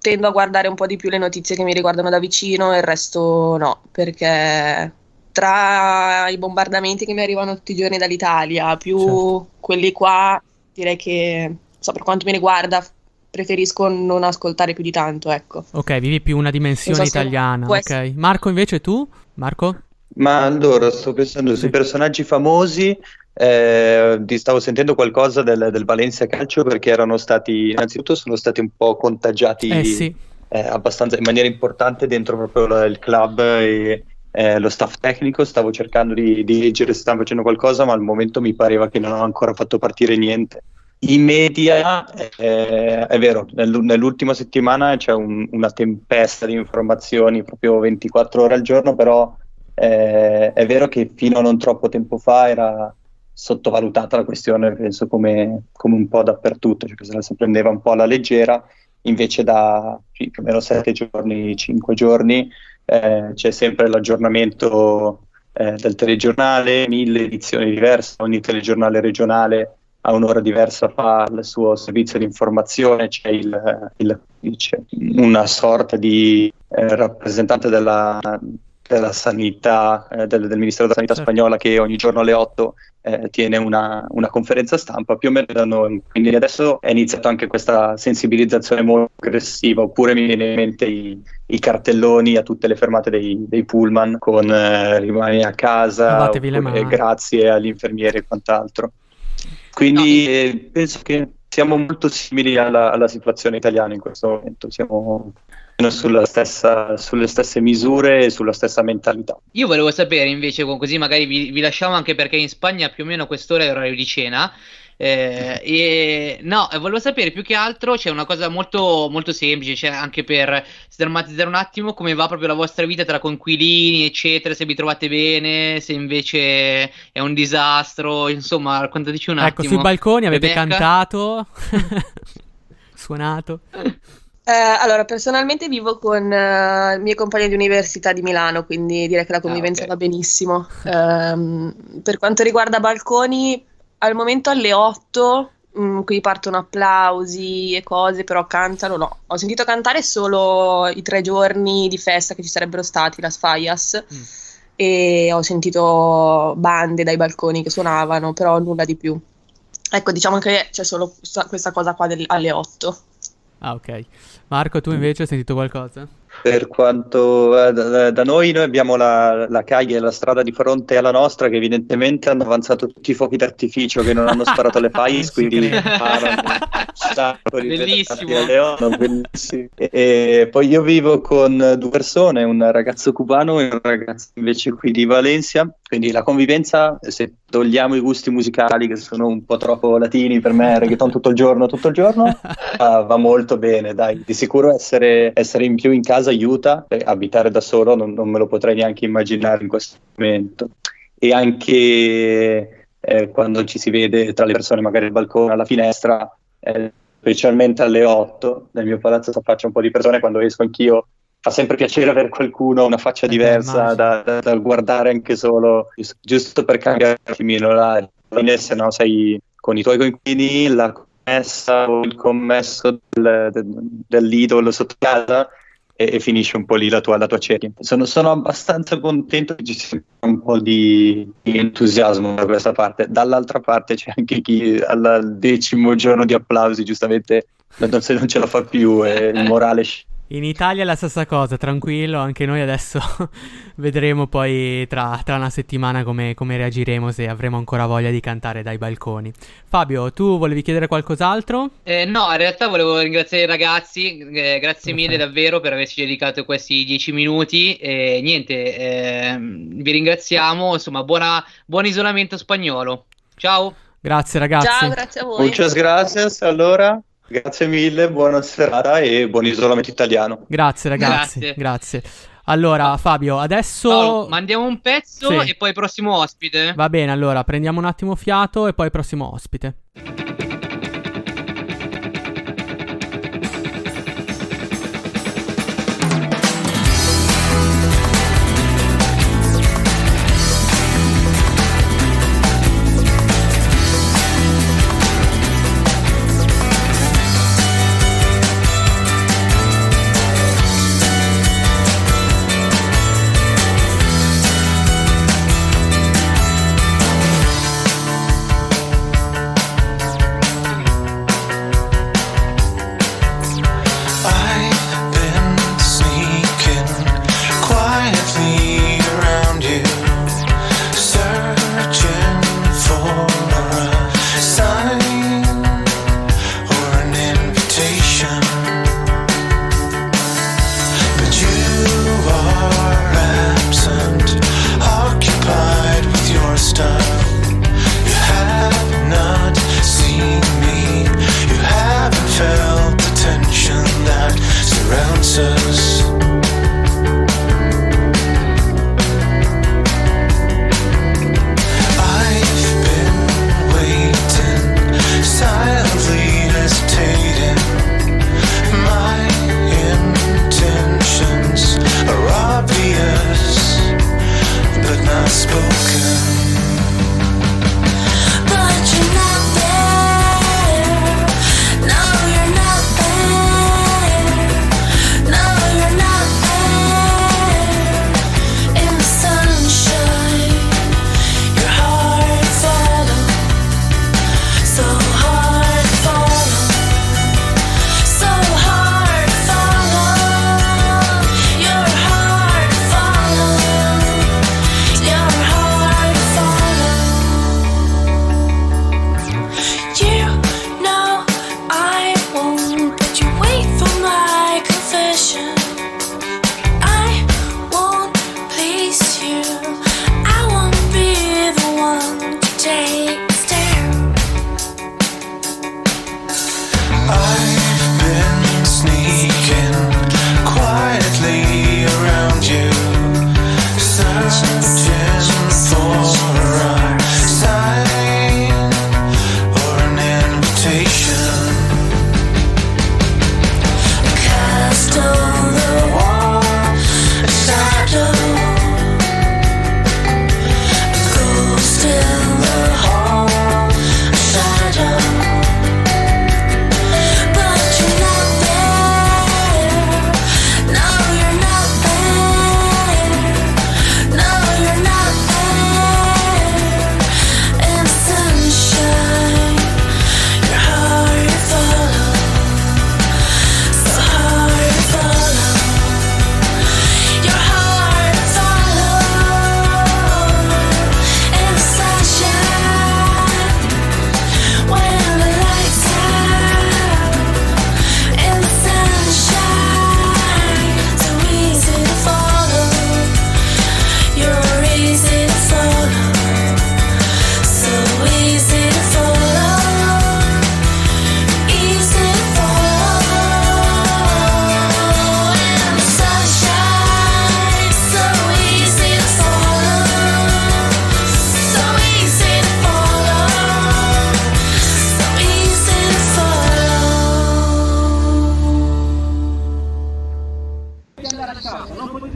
tendo a guardare un po' di più le notizie che mi riguardano da vicino e il resto no, perché tra i bombardamenti che mi arrivano tutti i giorni dall'Italia, più quelli qua, direi che, so, per quanto mi riguarda, preferisco non ascoltare più di tanto, ecco. Ok, vivi più una dimensione so italiana. Ok. essere- Marco, invece tu? Marco? Ma allora, sto pensando sui personaggi famosi, eh, ti stavo sentendo qualcosa del, del Valencia Calcio perché erano stati, innanzitutto sono stati un po' contagiati Eh sì. eh, abbastanza in maniera importante dentro proprio la- il club e eh, lo staff tecnico. Stavo cercando di, di leggere se stanno facendo qualcosa, ma al momento mi pareva che non hanno ancora fatto partire niente. I media, eh, è vero, nell'u- nell'ultima settimana c'è un- una tempesta di informazioni proprio 24 ore al giorno, però eh, è vero che fino a non troppo tempo fa era sottovalutata la questione, penso come, come un po' dappertutto, cioè che se la si prendeva un po' alla leggera, invece da più o meno 7 giorni, 5 giorni eh, c'è sempre l'aggiornamento eh, del telegiornale, mille edizioni diverse, ogni telegiornale regionale a un'ora diversa fa il suo servizio di informazione, c'è, il- il- c'è una sorta di eh, rappresentante della, della sanità, eh, del, del Ministero della Sanità spagnola che ogni giorno alle 8 eh, tiene una, una conferenza stampa più o meno da noi. Quindi adesso è iniziata anche questa sensibilizzazione molto aggressiva, oppure mi viene in mente i, i cartelloni a tutte le fermate dei, dei pullman con eh, rimani a casa, grazie agli infermieri e quant'altro. Quindi eh, penso che siamo molto simili alla, alla situazione italiana in questo momento, siamo stessa- sulle stesse misure e sulla stessa mentalità. Io volevo sapere invece, co- così magari vi, vi lasciamo anche perché in Spagna più o meno a quest'ora è orario di cena. Eh, e, no, volevo sapere più che altro, c'è una cosa molto, molto semplice, cioè anche per sdrammatizzare un attimo come va proprio la vostra vita tra conquilini, eccetera, se vi trovate bene, se invece è un disastro, insomma, raccontateci un ecco, attimo. Ecco, sui balconi avete Rebecca? cantato, suonato. Eh, allora, personalmente vivo con eh, i miei compagni di università di Milano, quindi direi che la convivenza Ah, ok. va benissimo. Ehm, per quanto riguarda balconi, al momento alle 8, mm, qui partono applausi e cose, però cantano no. Ho sentito cantare solo i tre giorni di festa che ci sarebbero stati, las Fallas, Mm. e ho sentito bande dai balconi che suonavano, però nulla di più. Ecco, diciamo che c'è solo questa- questa cosa qua del- alle 8. Ah, ok. Marco, tu invece hai sentito qualcosa? Per quanto eh, da, da noi, noi abbiamo la, la e la strada di fronte alla nostra, che evidentemente hanno avanzato tutti i fuochi d'artificio che non hanno sparato le fais, quindi sparano, sparano, Bellissimo. alle otto, bellissimo. E, e poi io vivo con due persone, un ragazzo cubano e un ragazzo invece qui di Valencia, quindi la convivenza, se togliamo i gusti musicali che sono un po' troppo latini per me, reggaeton tutto il giorno, tutto il giorno, va, va molto bene, dai. Di sicuro essere, essere in più in casa aiuta, e abitare da solo non, non me lo potrei neanche immaginare in questo momento. E anche eh, quando ci si vede tra le persone, magari al balcone, alla finestra, eh, specialmente alle 8, nel mio palazzo si affaccia un po' di persone, quando esco anch'io fa sempre piacere avere qualcuno, una faccia Eh diversa da, da- da guardare anche solo, giusto, per cambiare un attimino la, alla fine se no? Sei con i tuoi coinquilini, la commessa o il commesso del, del, dell'idolo sotto casa e, e finisce un po' lì la tua, la tua cerchia. Sono, sono abbastanza contento che ci sia un po' di, di entusiasmo da questa parte. Dall'altra parte c'è anche chi al, decimo giorno di applausi giustamente non, se non ce la fa più e il morale sc- In Italia è la stessa cosa, tranquillo, anche noi adesso vedremo poi tra, tra una settimana come, come reagiremo, se avremo ancora voglia di cantare dai balconi. Fabio, tu volevi chiedere qualcos'altro? Eh, no, in realtà volevo ringraziare i ragazzi, eh, grazie mille Ok. davvero per averci dedicato questi dieci minuti e niente, ehm, vi ringraziamo, insomma, buona, buon isolamento spagnolo. Ciao! Grazie ragazzi. Ciao, grazie a voi. Muchas gracias, allora. Grazie mille, buona serata e buon isolamento italiano. Grazie ragazzi, Grazie. grazie. Allora Fabio, adesso... Paolo, mandiamo un pezzo Sì. e poi prossimo ospite. Va bene, allora prendiamo un attimo fiato e poi prossimo ospite.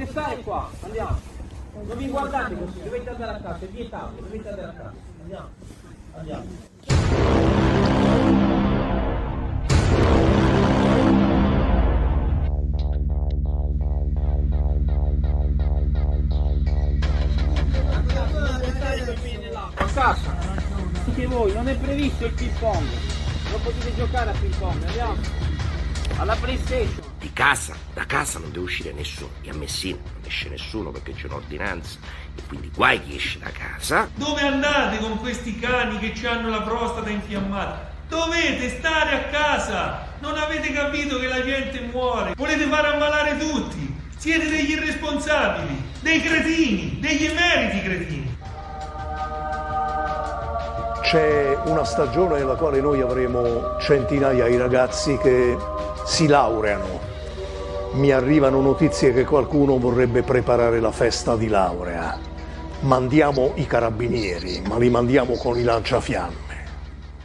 Stare qua, andiamo. Non vi guardate così, dovete andare a casa, è vietato, dovete andare a casa. Andiamo. Andiamo. Casa, anche voi, non è previsto il ping pong, non potete giocare a ping pong, andiamo. Alla PlayStation. Di casa, da casa non deve uscire nessuno. E a Messina non esce nessuno perché c'è un'ordinanza. E quindi guai chi esce da casa. Dove andate con questi cani che hanno la prostata infiammata? Dovete stare a casa! Non avete capito che la gente muore! Volete far ammalare tutti! Siete degli irresponsabili, dei cretini, degli emeriti cretini! C'è una stagione nella quale noi avremo centinaia di ragazzi che si laureano. Mi arrivano notizie che qualcuno vorrebbe preparare la festa di laurea. Mandiamo i carabinieri, ma li mandiamo con i lanciafiamme.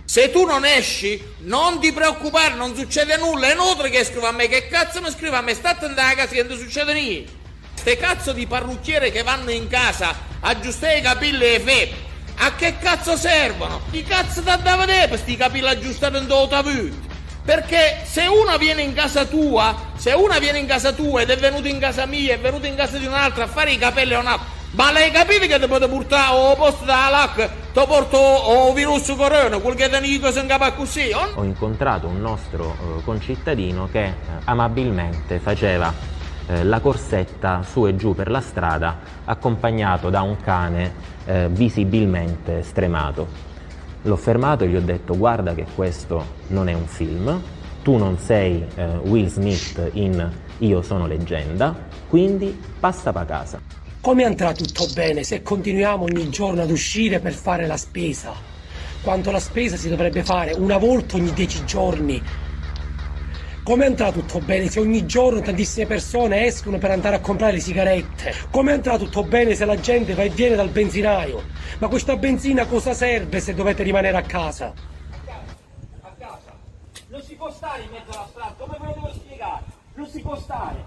Se tu non esci, non ti preoccupare, non succede nulla. È inutile che scriva a me. Che cazzo mi scrive a me? State andando a casa che non succede niente. Ste cazzo di parrucchiere che vanno in casa a aggiustare i capelli e febbri. A che cazzo servono? Chi cazzo ti andava a vedere per sti capelli aggiustati in tutta vita? Perché se una viene in casa tua, se una viene in casa tua ed è venuta in casa mia, è venuta in casa di un'altra a fare i capelli a un'altra, ma lei capite che ti potete portare o posto da LAC, ti porto o virus corona, quel che ne dico in capo così? O... Ho incontrato un nostro eh, concittadino che eh, amabilmente faceva eh, la corsetta su e giù per la strada accompagnato da un cane eh, visibilmente stremato. L'ho fermato e gli ho detto guarda che questo non è un film, tu non sei eh, Will Smith in Io sono leggenda, quindi passa a casa. Come andrà tutto bene se continuiamo ogni giorno ad uscire per fare la spesa? Quanto la spesa si dovrebbe fare una volta ogni dieci giorni come andrà tutto bene se ogni giorno tantissime persone escono per andare a comprare le sigarette? Come andrà tutto bene se la gente va e viene dal benzinaio? Ma questa benzina cosa serve se dovete rimanere a casa? A casa. Non si può stare in mezzo alla strada, come ve lo devo spiegare? Non si può stare.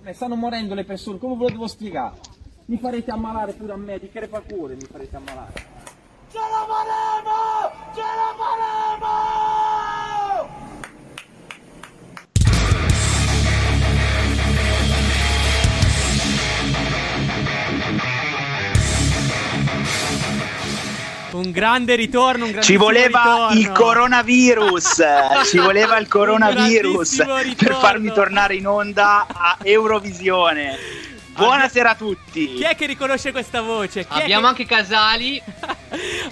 Ne stanno morendo le persone, come ve lo devo spiegare? Mi farete ammalare pure a me, di crepature mi farete ammalare. Ce la faremo! Ce la faremo! Un grande ritorno, un Ci voleva ritorno. il coronavirus, ci voleva il coronavirus per farmi tornare in onda a Eurovisione. Buonasera a tutti. Chi è che riconosce questa voce? Chi Abbiamo che- anche Casali.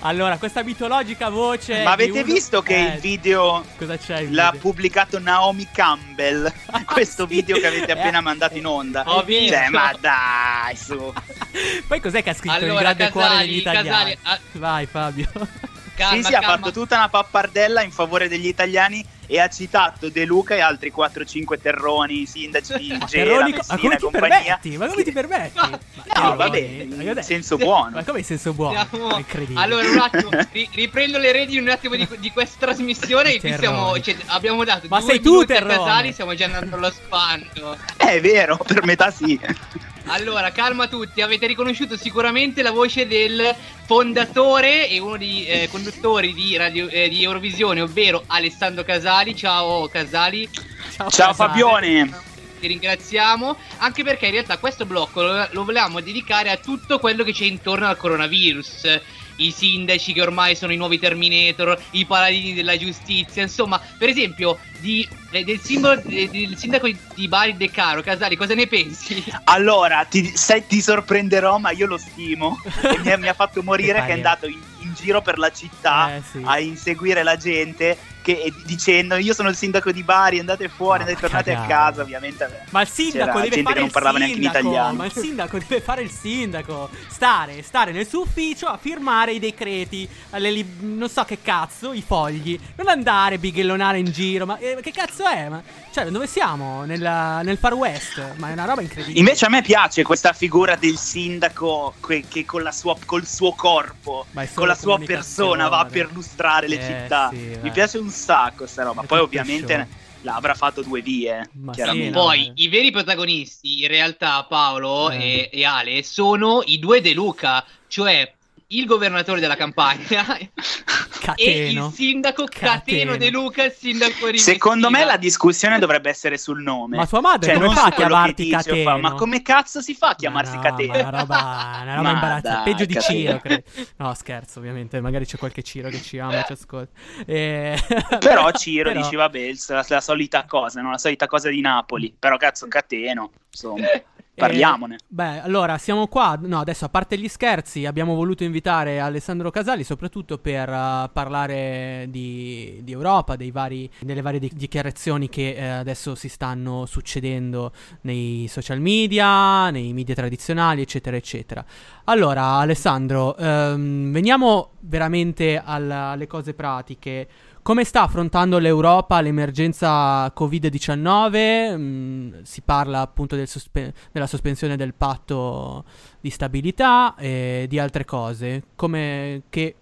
Allora, questa mitologica voce. Ma avete uno- visto che Eh, il video Cosa c'è? il l'ha video? pubblicato Naomi Campbell? Questo video che avete appena mandato in onda. Ho visto. Cioè, ma dai, su. Poi cos'è che ha scritto il Allora, grande cuore Casali, degli italiani? Casali, ah- Vai, Fabio. Calma, sì, sì, ha calma. fatto tutta una pappardella in favore degli italiani e ha citato De Luca e altri 4-5 terroni, sindaci di Gela, Terroni, ma Messina come ti permetti? Ma come ti permetti? Ma No, Terroni, vabbè, ma in senso buono. Ma come in senso buono? Siamo- Incredibile. Allora, un attimo, ri- riprendo le redini un attimo di, di questa trasmissione. e qui siamo, cioè, abbiamo dato Ma due sei tu, minuti a Terroni. Casali, stiamo già andando allo spanto. È vero, per metà sì. Allora, calma tutti, avete riconosciuto sicuramente la voce del fondatore e uno dei eh, conduttori di, radio- eh, di Eurovisione, ovvero Alessandro Casali. Ciao Casali. Ciao, Ciao. Fabione. Ti ringraziamo, anche perché in realtà questo blocco lo, lo volevamo dedicare a tutto quello che c'è intorno al coronavirus. I sindaci che ormai sono i nuovi Terminator, i paladini della giustizia, insomma, per esempio, di, eh, del, simbolo, eh, del sindaco di Bari De Caro, Casali, cosa ne pensi? Allora, ti, sai, ti sorprenderò, ma io lo stimo. E mi, ha- mi ha fatto morire che è andato in, in giro per la città Eh, sì. a inseguire la gente che, e dicendo io sono il sindaco di Bari, andate fuori, andate tornate a cagare. casa, ovviamente. Ma il sindaco C'era deve fare il parlava neanche in sindaco, italiano. Ma il sindaco deve fare il sindaco. Stare, stare nel suo ufficio a firmare i decreti, lib- non so che cazzo, i fogli. Non andare bighellonare in giro. Ma eh, che cazzo è? Ma, cioè, dove siamo? Nella- nel Far West? Ma è una roba incredibile. Invece a me piace questa figura del sindaco que- che con la sua, col suo corpo, Ma è solo con la sua persona va a perlustrare le Eh, città. sì, Mi piace un sacco sta roba. È Poi ovviamente show. l'avrà fatto due vie. Ma chiaramente. sì, Poi i veri protagonisti, in realtà, Paolo Eh. e, e Ale, sono i due De Luca, cioè il governatore della campagna e Cateno. il sindaco Cateno, Cateno. De Luca, il sindaco di Secondo me la discussione dovrebbe essere sul nome. Ma tua madre Cioè, come non fa a chiamarti che dice o fa, Cateno? Ma come cazzo si fa a chiamarsi No, Cateno? una roba, una roba imbarazzante. dai, Peggio di Cateno. Ciro, credo. No, scherzo, ovviamente. Magari c'è qualche Ciro che ci ama e ci ascolta. Eh, Però Ciro però- dice, vabbè, la, la solita cosa, no? la solita cosa di Napoli. Però cazzo, Cateno, insomma, parliamone. Eh, beh, allora siamo qua. No, adesso a parte gli scherzi, abbiamo voluto invitare Alessandro Casali soprattutto per eh, parlare di, di Europa, dei vari, delle varie di- dichiarazioni che eh, adesso si stanno succedendo nei social media, nei media tradizionali, eccetera, eccetera. Allora, Alessandro, ehm, veniamo veramente alla- alle cose pratiche. Come sta affrontando l'Europa l'emergenza Covid-19? Mm, si parla appunto del sospe- della sospensione del patto di stabilità e di altre cose. Come che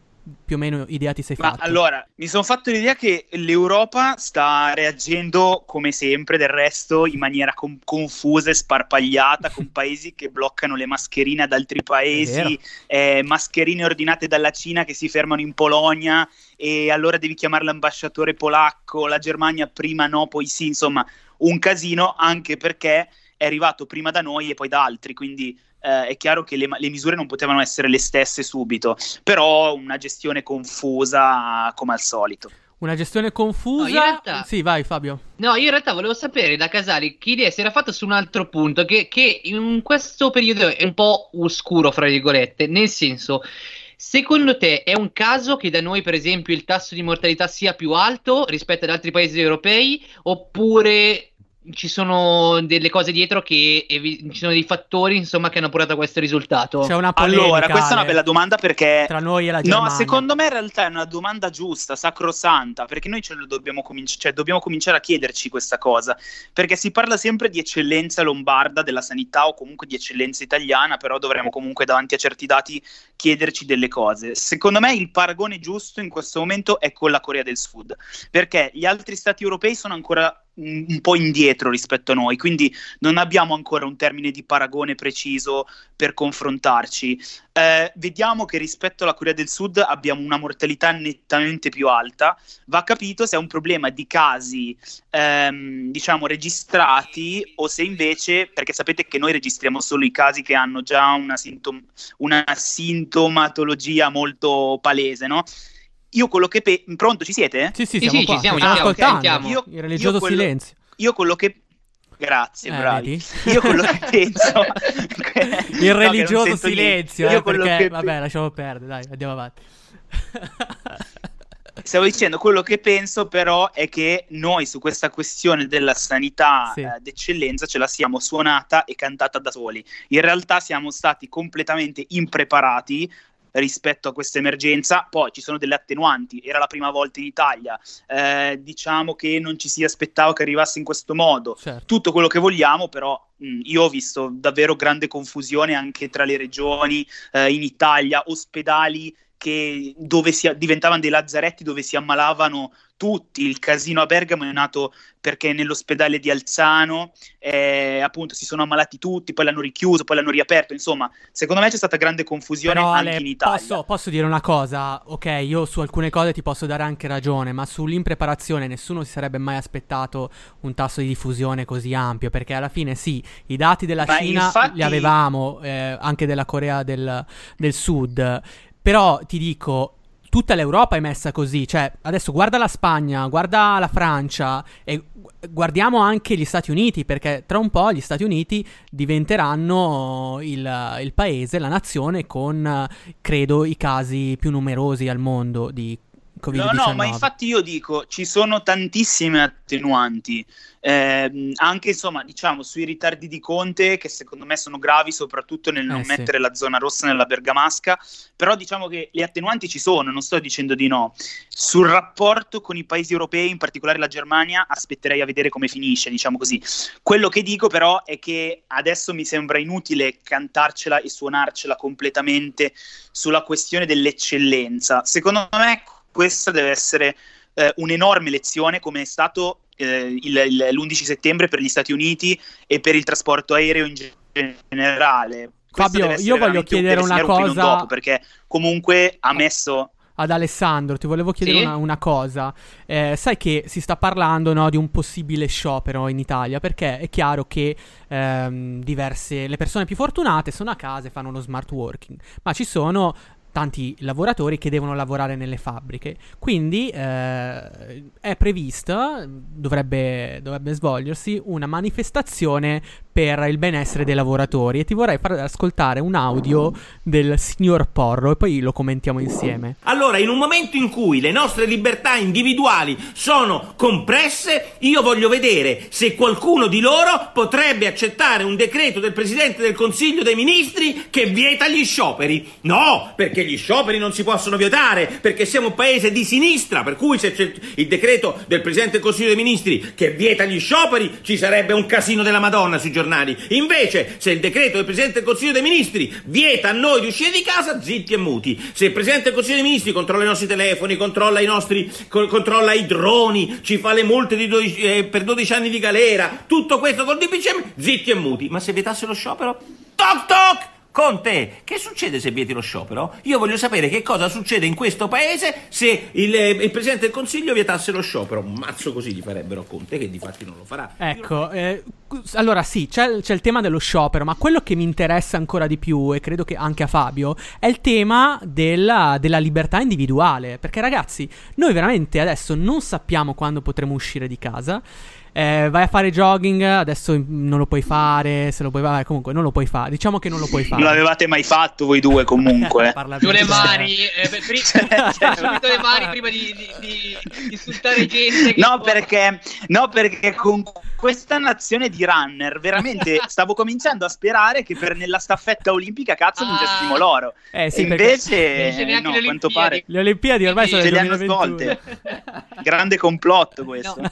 più o meno idea ti sei Ma fatto? allora, mi sono fatto l'idea che l'Europa sta reagendo come sempre, del resto, in maniera com- confusa e sparpagliata, con paesi che bloccano le mascherine ad altri paesi, eh, mascherine ordinate dalla Cina che si fermano in Polonia e allora devi chiamare l'ambasciatore polacco, la Germania prima no, poi sì, insomma, un casino anche perché è arrivato prima da noi e poi da altri, quindi eh, è chiaro che le, le misure non potevano essere le stesse subito, però una gestione confusa come al solito. Una gestione confusa? No, realtà- Sì, vai Fabio. No, io in realtà volevo sapere da Casali che idea si era fatta su un altro punto, che, che in questo periodo è un po' oscuro, fra virgolette, nel senso, secondo te è un caso che da noi, per esempio, il tasso di mortalità sia più alto rispetto ad altri paesi europei, oppure ci sono delle cose dietro che evi- ci sono dei fattori, insomma, che hanno portato a questo risultato? C'è una polemica. Allora, questa è una bella domanda perché Tra noi e la No, Germania. secondo me in realtà è una domanda giusta, sacrosanta, perché noi ce lo dobbiamo, cominci- cioè, dobbiamo cominciare a chiederci questa cosa, perché si parla sempre di eccellenza lombarda della sanità o comunque di eccellenza italiana, però dovremmo comunque davanti a certi dati chiederci delle cose. Secondo me il paragone giusto in questo momento è con la Corea del Sud, perché gli altri stati europei sono ancora un po' indietro rispetto a noi, quindi non abbiamo ancora un termine di paragone preciso per confrontarci. Eh, vediamo che rispetto alla Corea del Sud abbiamo una mortalità nettamente più alta. Va capito se è un problema di casi, ehm, diciamo, registrati o se invece, perché sapete che noi registriamo solo i casi che hanno già una, sintom- una sintomatologia molto palese, no? Io quello che... Pe- pronto, ci siete? Sì, sì, Sì, siamo sì, qua. ci siamo, Stiamo ci siamo, ascoltando. Io- Il religioso io quello- silenzio. Io quello che... Grazie, Eh, bravi. vedi? Io quello che penso... Il No, che religioso silenzio, Io eh, quello perché che- vabbè, lasciamo perdere, dai, andiamo avanti. Stavo dicendo, quello che penso però è che noi su questa questione della sanità Sì. eh, d'eccellenza ce la siamo suonata e cantata da soli. In realtà siamo stati completamente impreparati rispetto a questa emergenza, poi ci sono delle attenuanti, era la prima volta in Italia, eh, diciamo che non ci si aspettava che arrivasse in questo modo, Certo. tutto quello che vogliamo, però mh, io ho visto davvero grande confusione anche tra le regioni eh, in Italia, ospedali che dove si, diventavano dei lazzaretti dove si ammalavano tutti. Il casino a Bergamo è nato perché nell'ospedale di Alzano eh, appunto si sono ammalati tutti, poi l'hanno richiuso, poi l'hanno riaperto. Insomma, secondo me c'è stata grande confusione Però anche Ale, in Italia. posso, posso dire una cosa? Ok, io su alcune cose ti posso dare anche ragione, ma sull'impreparazione nessuno si sarebbe mai aspettato un tasso di diffusione così ampio, perché alla fine sì, i dati della Ma Cina infatti- li avevamo, eh, anche della Corea del, del Sud, però ti dico... Tutta l'Europa è messa così, cioè adesso guarda la Spagna, guarda la Francia e gu- guardiamo anche gli Stati Uniti, perché tra un po' gli Stati Uniti diventeranno il, il paese, la nazione con, credo, i casi più numerosi al mondo di Covid-19. No, no, ma infatti io dico, ci sono tantissime attenuanti, ehm, anche insomma, diciamo, sui ritardi di Conte, che secondo me sono gravi, soprattutto nel non Eh, sì. mettere la zona rossa nella bergamasca, però diciamo che le attenuanti ci sono, non sto dicendo di no. Sul rapporto con i paesi europei, in particolare la Germania, aspetterei a vedere come finisce, diciamo così. Quello che dico però è che adesso mi sembra inutile cantarcela e suonarcela completamente sulla questione dell'eccellenza. Secondo me questa deve essere eh, un'enorme lezione, come è stato eh, il, il, l'11 settembre per gli Stati Uniti e per il trasporto aereo in generale. Questo Fabio, io voglio chiedere un una cosa dopo, perché comunque ha messo ad Alessandro, ti volevo chiedere Sì? una, una cosa. Eh, sai che si sta parlando no, di un possibile sciopero in Italia perché è chiaro che ehm, diverse, le persone più fortunate sono a casa e fanno lo smart working, ma ci sono tanti lavoratori che devono lavorare nelle fabbriche. Quindi eh, è prevista, dovrebbe, dovrebbe svolgersi una manifestazione per il benessere dei lavoratori e ti vorrei far ascoltare un audio del signor Porro e poi lo commentiamo insieme. Allora, in un momento in cui le nostre libertà individuali sono compresse, io voglio vedere se qualcuno di loro potrebbe accettare un decreto del Presidente del Consiglio dei Ministri che vieta gli scioperi. No, perché gli scioperi non si possono vietare, perché siamo un paese di sinistra, per cui se c'è il decreto del Presidente del Consiglio dei Ministri che vieta gli scioperi, ci sarebbe un casino della Madonna sui giornali. Invece, se il decreto del Presidente del Consiglio dei Ministri vieta a noi di uscire di casa, zitti e muti. Se il Presidente del Consiglio dei Ministri controlla i nostri telefoni, controlla i nostri co- controlla i droni, ci fa le multe di 12 eh, per 12 anni di galera, tutto questo col DPCM, zitti e muti. Ma se vietasse lo sciopero? Toc toc! Conte, che succede se vieti lo sciopero? Io voglio sapere che cosa succede in questo paese se il, eh, il Presidente del Consiglio vietasse lo sciopero. Un mazzo così gli farebbero Conte, che di fatti non lo farà. Ecco, eh, allora sì, c'è, c'è il tema dello sciopero, ma quello che mi interessa ancora di più, e credo che anche a Fabio, è il tema della, della libertà individuale. Perché ragazzi, noi veramente adesso non sappiamo quando potremo uscire di casa. Eh, vai a fare jogging, adesso non lo puoi fare, se lo puoi fare, comunque non lo puoi fare. Diciamo che non lo puoi fare. Non l'avevate mai fatto voi due comunque. Per le mani, eh, per- pri- subito le mani prima di, di, di- insultare gente. Che No perché, no, perché con questa nazione di runner veramente stavo cominciando a sperare che per nella staffetta olimpica cazzo vincessimo l'oro. Eh, sì, invece, no, le a quanto Olimpiadi. pare Le Olimpiadi ormai sono le hanno 2021. svolte. Grande complotto questo. No,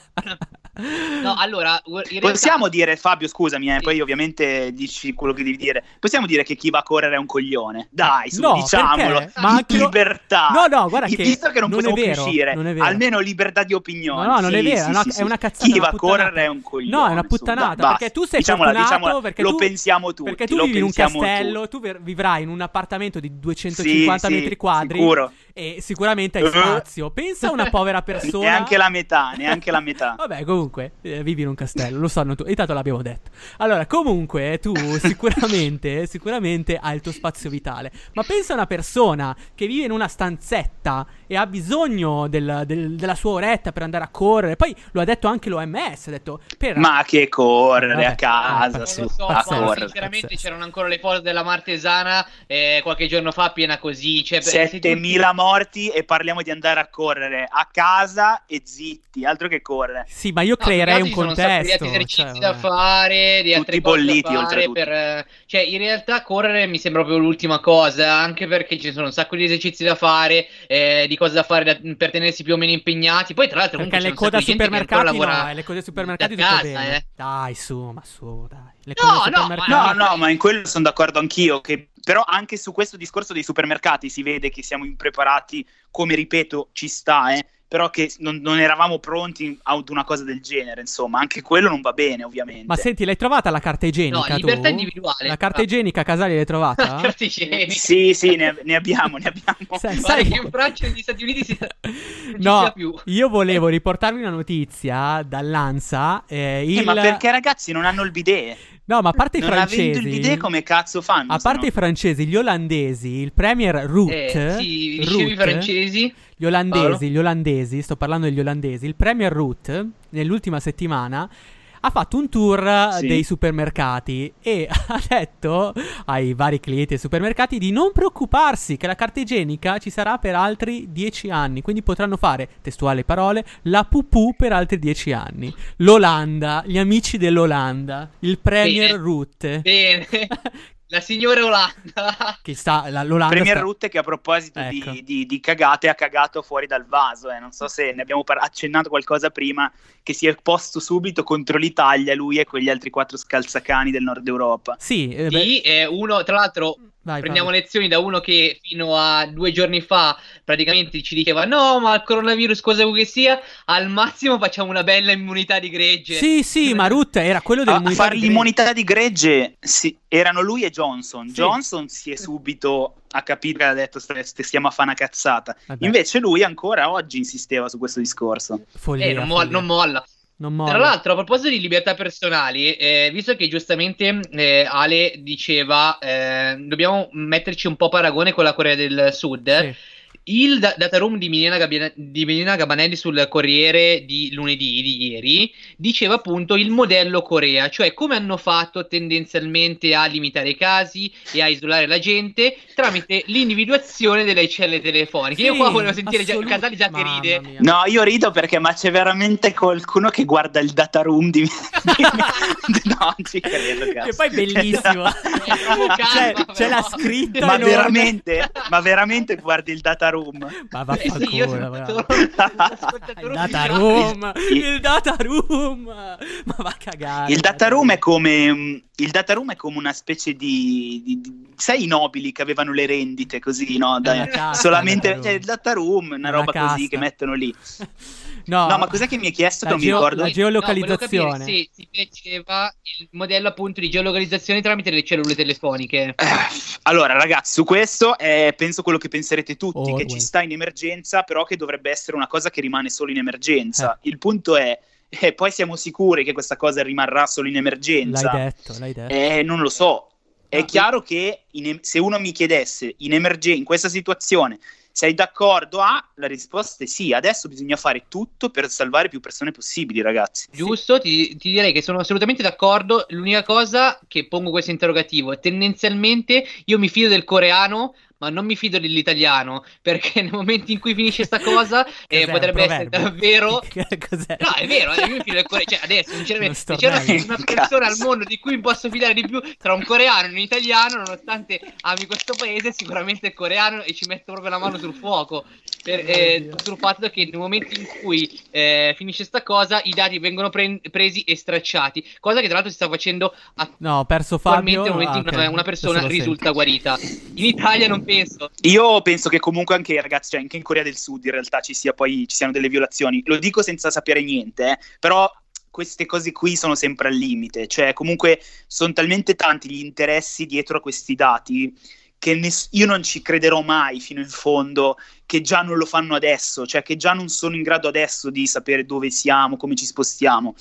allora, in realtà- Possiamo dire, Fabio, scusami, eh, poi ovviamente dici quello che devi dire. Possiamo dire che chi va a correre è un coglione. Dai, su, No, diciamolo. perché? Ma anche libertà. No, no, guarda che Visto che non, non possiamo più vero, uscire, non almeno libertà di opinione. No, no, non Sì, è vero, sì, è una, sì, è sì. una cazzata. Chi una va a correre è un coglione. No, è una su, puttanata. basta. perché tu sei Diciamola, fortunato. diciamola, perché lo tu, pensiamo tutti. Perché tu vivi in un castello, tutti. tu vivrai in un appartamento di 250 Sì, sì, metri quadri. sicuro. E sicuramente hai spazio. Pensa a una povera persona. Neanche la metà, neanche la metà. Vabbè, comunque, eh, vivi in un castello, lo sanno tutti. Intanto l'abbiamo detto. Allora, comunque, tu sicuramente, sicuramente hai il tuo spazio vitale. Ma pensa a una persona che vive in una stanzetta e ha bisogno del- del- della sua oretta per andare a correre. Poi lo ha detto anche l'OMS. Ha detto, per... Ma che correre Vabbè, a casa, pazzesco, su, a pazzesco. correre. Sinceramente c'erano ancora le foto della Martesana eh, qualche giorno fa piena così. Cioè, beh, se tu- 7000 morti e parliamo di andare a correre a casa e zitti, altro che correre. Sì, ma io No, creerei un sono contesto. Di altri esercizi cioè, da fare, di cose bolliti, oltretutto. per, cioè, in realtà correre mi sembra proprio l'ultima cosa, anche perché ci sono un sacco di esercizi da fare, eh, di cose da fare da- per tenersi più o meno impegnati. Poi, tra l'altro, Perché comunque le code supermercati lavora no, eh, le code ai supermercati da casa, bene. eh. Dai, su, ma su, dai. Le No, no, supermercati. No, no, ma in quello sono d'accordo anch'io. Che, però anche su questo discorso dei supermercati si vede che siamo impreparati, come ripeto, ci sta, eh, però che non, non eravamo pronti ad una cosa del genere. Insomma, anche quello non va bene, ovviamente. Ma senti, l'hai trovata la carta igienica? No, libertà tu? individuale. La carta igienica, Casali, l'hai trovata? Carta igienica. Sì, sì, ne, ne abbiamo, ne abbiamo. Sai- sai- che in Francia e negli Stati Uniti si... non ci No, sia più. io volevo riportarvi una notizia dall'ANSA. eh, il... Eh, ma perché ragazzi non hanno il bidet? No, ma a parte i non francesi. avendo il bidet come cazzo fanno? A parte no? i francesi, gli olandesi, il premier Rutte, Eh, sì, Rutte, francesi? Gli olandesi, Paolo? gli olandesi, sto parlando degli olandesi, il premier Rutte nell'ultima settimana ha fatto un tour Sì. dei supermercati e ha detto ai vari clienti dei supermercati di non preoccuparsi che la carta igienica ci sarà per altri dieci anni, quindi potranno fare, testuali parole, la pupù per altri dieci anni. L'Olanda, gli amici dell'Olanda, il premier Bene. Rutte, Bene. La signora Olanda. che sta, la- l'Olanda Premier sta- Rutte che a proposito Ecco. di, di- di cagate ha cagato fuori dal vaso, eh. non so se ne abbiamo par- accennato qualcosa prima, che si è posto subito contro l'Italia lui e quegli altri quattro scalzacani del nord Europa. Sì, eh, Sì, è uno, tra l'altro, Vai, Prendiamo Fabio. lezioni da uno che fino a due giorni fa praticamente ci diceva no, ma il coronavirus cosa vuoi che sia, al massimo facciamo una bella immunità di gregge. Sì, sì, ma Ruth era quello A, a dell'immunità fare di gregge. l'immunità di gregge sì, erano lui e Johnson. Sì. Johnson si è subito a capire che ha detto "Ste- ste- stiamo a fare una cazzata. Vabbè. Invece lui ancora oggi insisteva su questo discorso. Follia, Eh, non, mo- non molla. Non. Tra l'altro, a proposito di libertà personali, eh, visto che giustamente eh, Ale diceva eh, dobbiamo metterci un po' a paragone con la Corea del Sud, Sì. Il da- data room di Milena, Gabbia- di Milena Gabanelli sul Corriere di lunedì di ieri diceva appunto il modello Corea, cioè come hanno fatto tendenzialmente a limitare i casi e a isolare la gente tramite l'individuazione delle celle telefoniche. Io Sì, qua volevo sentire già, Casali già che ride. mia. No, io rido perché ma c'è veramente qualcuno che guarda il data room di No, non ci credo, cazzo. Che poi è bellissimo. c'è, c'è la scritta Ma veramente, ma veramente guardi il data room? Ma Eh sì, io vaffanculo, sono Il data room, Il- il data room. Ma va a cagare. Il data room è come mm, il data room è come una specie di, di- di- sai i nobili che avevano le rendite così, no? Da- una casta, solamente il data room. eh, il data room, una Una roba così casta. che mettono lì. No, No, ma cos'è che mi hai chiesto? La Non mi geo- ricordo. la No, geolocalizzazione. capire se si piaceva il modello appunto di geolocalizzazione tramite le cellule telefoniche. Eh, Allora, ragazzi, su questo è penso quello che penserete tutti, che Orwell. ci sta in emergenza, però che dovrebbe essere una cosa che rimane solo in Eh. emergenza. Il punto è, eh, poi siamo sicuri che questa cosa rimarrà solo in emergenza? L'hai detto, l'hai detto. Eh, non lo so. È Ah, chiaro che in se uno mi chiedesse in, emergen- in questa situazione sei d'accordo a, la risposta è sì. Adesso bisogna fare tutto per salvare più persone possibili, ragazzi. Giusto, ti, ti direi che sono assolutamente d'accordo. L'unica cosa che pongo questo interrogativo, tendenzialmente io mi fido del coreano, ma non mi fido dell'italiano, perché nel momento in cui finisce sta cosa eh, potrebbe essere davvero Cos'è? No, è vero, eh, io mi fido del coreano. Cioè, adesso, sinceramente, se c'è una, persona al mondo di cui mi posso fidare di più tra un coreano e un italiano, nonostante ami questo paese, sicuramente il coreano e ci metto proprio la mano sul fuoco. Per, eh, sul fatto che nel momento in cui eh, finisce sta cosa, i dati vengono pre- presi e stracciati. Cosa che tra l'altro si sta facendo No, ho perso attualmente Fabio. nel momento in Ah, cui una, persona risulta sento. guarita. In Italia non penso. Io penso che comunque anche, ragazzi, cioè anche in Corea del Sud in realtà ci sia poi ci siano delle violazioni. Lo dico senza sapere niente, eh, però queste cose qui sono sempre al limite. Cioè, comunque sono talmente tanti gli interessi dietro a questi dati che ness- io non ci crederò mai fino in fondo che già non lo fanno adesso, cioè che già non sono in grado adesso di sapere dove siamo, come ci spostiamo.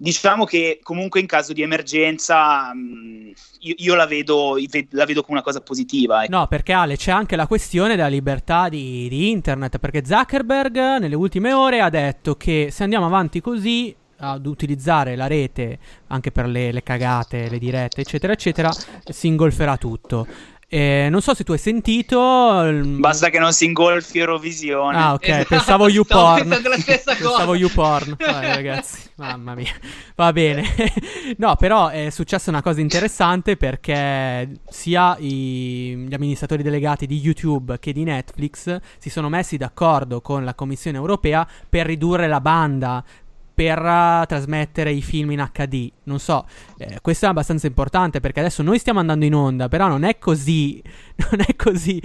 Diciamo che comunque in caso di emergenza mh, io, io la, vedo, la vedo come una cosa positiva. ecco. No, perché Ale c'è anche la questione della libertà di, di internet. Perché Zuckerberg nelle ultime ore ha detto che se andiamo avanti così ad utilizzare la rete anche per le, le cagate, le dirette, eccetera, eccetera, si ingolferà tutto. Eh, non so se tu hai sentito. Basta che non si ingolfi Eurovisione. Ah, ok, Esatto, pensavo YouPorn. Pensavo YouPorn. Vai, ragazzi, mamma mia. Va bene. no, però è successa una cosa interessante perché sia i- gli amministratori delegati di YouTube che di Netflix si sono messi d'accordo con la Commissione europea per ridurre la banda per uh, trasmettere i film in HD. Non so, eh, questo è abbastanza importante perché adesso noi stiamo andando in onda, però non è così, non è così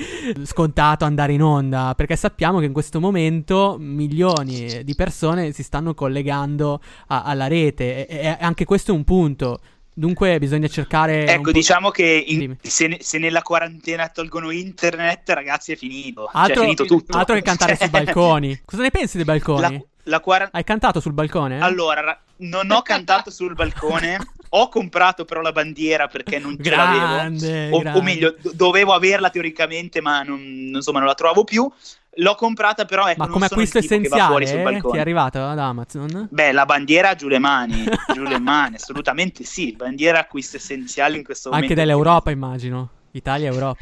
scontato andare in onda, perché sappiamo che in questo momento milioni di persone si stanno collegando a- alla rete e, e anche questo è un punto. Dunque bisogna cercare... Ecco, diciamo che in- se, se nella quarantena tolgono internet, ragazzi, è finito. Cioè, Altro, è finito tutto. altro che cantare Cioè, sui balconi. Cosa ne pensi dei balconi? La, la quara- Hai cantato sul balcone? eh? Allora, ra- non ho cantato sul balcone, ho comprato però la bandiera perché non ce l'avevo. O, grande. o meglio, do- dovevo averla teoricamente, ma non, insomma, non la trovavo più. L'ho comprata, però ecco, Ma come acquisto tipo che va fuori sul essenziale eh? ti è arrivato ad Amazon? Beh, la bandiera giù le mani, giù le mani, assolutamente sì. Bandiera acquisto essenziale in questo Anche momento. dell'Europa immagino. Italia e Europa.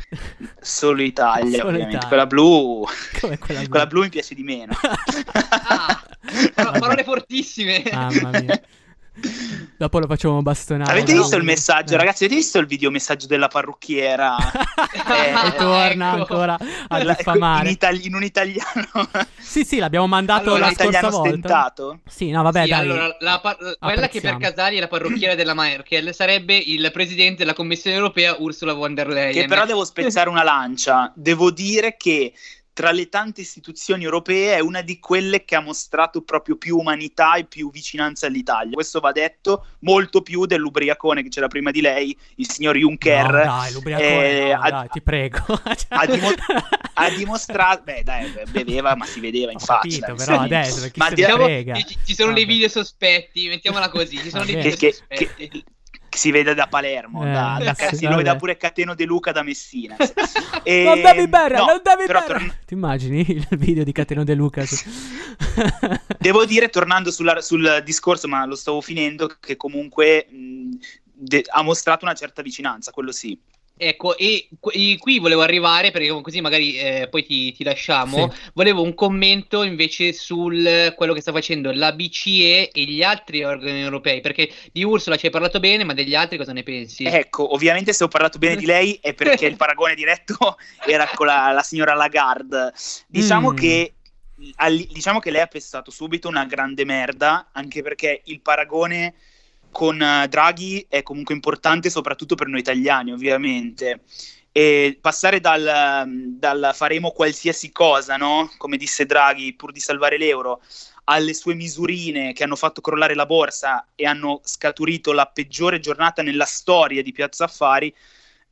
Solo Italia, Solo ovviamente. Italia. Quella blu. Quella blu? quella blu mi piace di meno. Paro- parole fortissime. Mamma mia. Dopo lo facciamo bastonare. Avete no? visto il messaggio, Eh. ragazzi? Avete visto il video messaggio della parrucchiera? Eh, e torna ecco. ancora a La- diffamare. in, itali- in un italiano. Sì, sì, l'abbiamo mandato Allora, la scorsa volta. stentato? Sì, no, vabbè, Sì, dai. allora, la par- quella che per. Casali è la parrucchiera della Merkel sarebbe il presidente della Commissione europea Ursula von der Leyen. Che però devo spezzare una lancia. Devo dire che tra le tante istituzioni europee è una di quelle che ha mostrato proprio più umanità e più vicinanza all'Italia. Questo va detto molto più dell'ubriacone che c'era prima di lei, il signor Juncker. No, dai, l'ubriacone, Eh, no, ha- dai, ti prego. ha, dimo- ha dimostrato, beh, dai, beveva, ma si vedeva in faccia. capito, però sì. adesso, chi ma se di- ne Diciamo, frega. ci, ci sono dei video sospetti, mettiamola così, ci sono dei Vabbè. video che, che- sospetti. che- che si vede da Palermo, Eh, da, da- sì, si lo vede pure Cateno De Luca da Messina. E- non devi bere, no, non devi bere. torn- Ti immagini il video di Cateno De Luca? su- Devo dire, tornando sulla- sul discorso, ma lo stavo finendo, che comunque mh, de- ha mostrato una certa vicinanza, quello sì. Ecco, e qu- e qui volevo arrivare, perché così magari eh, poi ti, ti lasciamo. Volevo un commento invece sul quello che sta facendo la BCE e gli altri organi europei, perché di Ursula ci hai parlato bene, ma degli altri cosa ne pensi? Ecco, ovviamente se ho parlato bene di lei è perché il paragone diretto era con la, la signora Lagarde. Diciamo Mm. che all- diciamo che lei ha pestato subito una grande merda, anche perché il paragone con eh, Draghi è comunque importante, soprattutto per noi italiani, ovviamente. E passare dal, dal faremo qualsiasi cosa, no? Come disse Draghi, pur di salvare l'euro, alle sue misurine che hanno fatto crollare la borsa e hanno scaturito la peggiore giornata nella storia di Piazza Affari,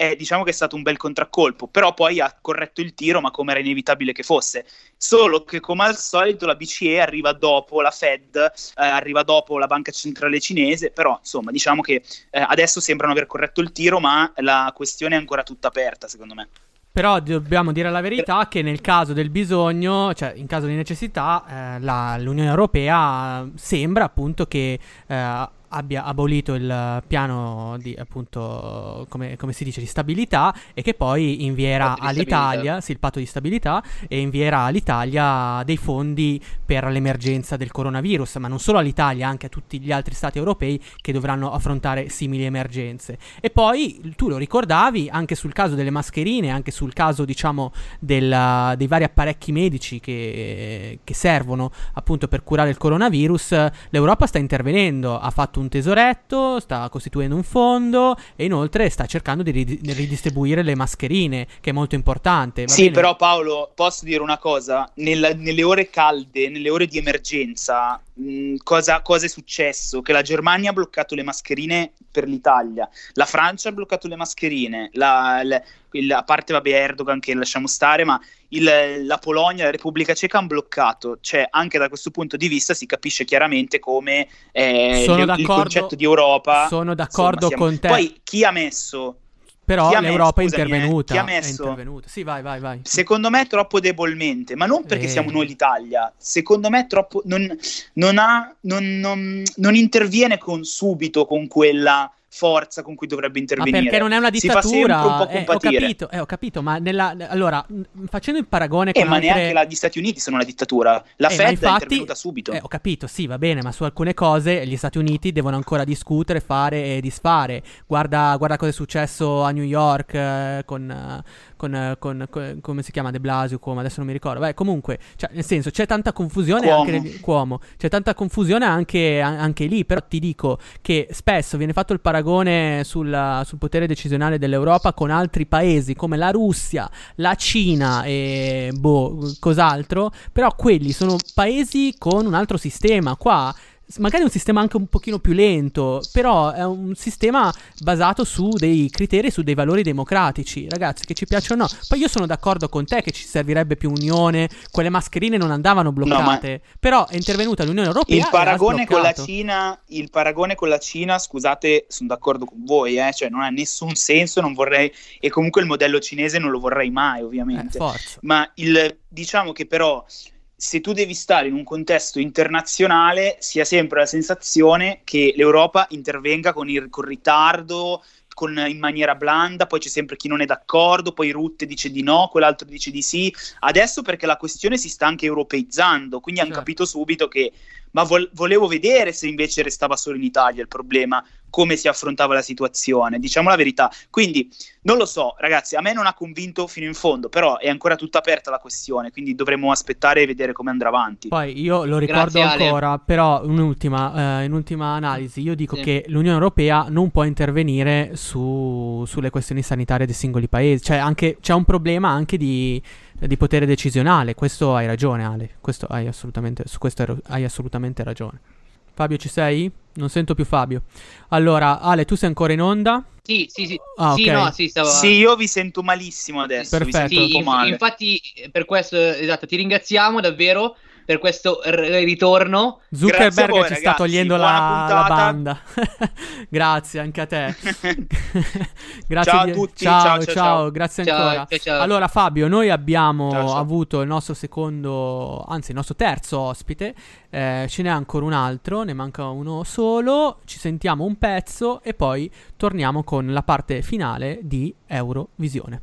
eh, diciamo che è stato un bel contraccolpo, però poi ha corretto il tiro, ma come era inevitabile che fosse. Solo che, come al solito, la BCE arriva dopo la Fed, eh, arriva dopo la Banca Centrale Cinese, però insomma, diciamo che eh, adesso sembrano aver corretto il tiro, ma la questione è ancora tutta aperta, secondo me. Però dobbiamo dire la verità che nel caso del bisogno, cioè in caso di necessità, eh, la- l'Unione Europea sembra appunto che eh, abbia abolito il piano di appunto come, come si dice di stabilità e che poi invierà all'Italia, sì, il patto di stabilità e invierà all'Italia dei fondi per l'emergenza del coronavirus, ma non solo all'Italia, anche a tutti gli altri stati europei che dovranno affrontare simili emergenze. E poi tu lo ricordavi anche sul caso delle mascherine, anche sul caso diciamo del- dei vari apparecchi medici che, che servono appunto per curare il coronavirus, l'Europa sta intervenendo, ha fatto un tesoretto, sta costituendo un fondo e inoltre sta cercando di rid- di ridistribuire le mascherine, che è molto importante. Sì, bene? però Paolo, posso dire una cosa? Nella- nelle ore calde, nelle ore di emergenza, mh, cosa, cosa è successo? Che la Germania ha bloccato le mascherine per l'Italia, la Francia ha bloccato le mascherine, la, la- il- a parte vabbè Erdogan che lasciamo stare, ma il- la Polonia la Repubblica Ceca hanno bloccato. Cioè, anche da questo punto di vista si capisce chiaramente come eh, Sono le- il concetto di Europa... sono d'accordo insomma, siamo- con te. Poi chi ha messo... Però ha messo- l'Europa è scusami, eh, intervenuta. chi ha è messo- intervenuta. Sì, vai, vai, vai. Secondo me troppo debolmente, ma non perché Eh. siamo noi l'Italia. Secondo me troppo non, non ha, non, non- non interviene con subito con quella forza con cui dovrebbe intervenire. perché non è una Si fa sempre dittatura? un po' Eh, ho compatire. capito, eh, ho capito, ma nella, allora, facendo il paragone Eh, con ma altre... neanche la- gli Stati Uniti sono una dittatura. La Eh, Fed è infatti- intervenuta subito. Eh, ho capito, sì, va bene, ma su alcune cose gli Stati Uniti devono ancora discutere, fare e disfare. Guarda, guarda cosa è successo a New York eh, con, eh, con, eh, con- con- come si chiama De Blasio, come adesso non mi ricordo. Beh, comunque, cioè, nel senso, c'è tanta confusione Cuomo. anche nel- Cuomo, c'è tanta confusione anche, anche lì, però ti dico che spesso viene fatto il paragone sulla- sul potere decisionale dell'Europa con altri paesi come la Russia, la Cina e boh, cos'altro, però quelli sono paesi con un altro sistema. Qua magari un sistema anche un pochino più lento, però è un sistema basato su dei criteri, su dei valori democratici, ragazzi, che ci piacciono o no. Poi io sono d'accordo con te che ci servirebbe più unione, quelle mascherine non andavano bloccate, però è intervenuta l'Unione Europea Il paragone, con la. Cina, il paragone con la Cina, scusate, sono d'accordo con voi, eh, cioè non ha nessun senso, non vorrei, e comunque il modello cinese non lo vorrei mai, ovviamente. Eh, forza. Ma il, diciamo che però se tu devi stare in un contesto internazionale, si ha sempre la sensazione che l'Europa intervenga con, il, con ritardo, con, in maniera blanda, poi c'è sempre chi non è d'accordo, poi Rutte dice di no, quell'altro dice di sì. Adesso perché la questione si sta anche europeizzando, quindi hanno Certo. capito subito che ma vol- volevo vedere se invece restava solo in Italia il problema, come si affrontava la situazione, diciamo la verità. Quindi non lo so, ragazzi, a me non ha convinto fino in fondo, però è ancora tutta aperta la questione, quindi dovremo aspettare e vedere come andrà avanti. Poi io lo ricordo Grazie, Ale. ancora, però un'ultima, eh, in ultima analisi, io dico Sì. che l'Unione Europea non può intervenire su- sulle questioni sanitarie dei singoli paesi, cioè anche, c'è un problema anche di, di potere decisionale, questo hai ragione Ale, questo hai assolutamente, su questo hai assolutamente ragione. Fabio ci sei? Non sento più Fabio. Allora, Ale, tu sei ancora in onda? Sì, sì, sì. Ah, sì, ok. no, sì, stavo... Sì, io vi sento malissimo adesso, vi Perfetto. Sì, inf- male. infatti eh, per questo, esatto, ti ringraziamo davvero per questo r- ritorno. Zuckerberg voi, ci sta ragazzi, togliendo buona la, la banda. Grazie anche a te. grazie Ciao a tutti, Ciao, ciao, ciao, ciao. grazie Ciao, ancora. ciao, ciao. Allora, Fabio, noi abbiamo Ciao, ciao. avuto il nostro secondo, anzi, il nostro terzo ospite. Eh, ce n'è ancora un altro, ne manca uno solo. Ci sentiamo un pezzo e poi torniamo con la parte finale di Eurovisione.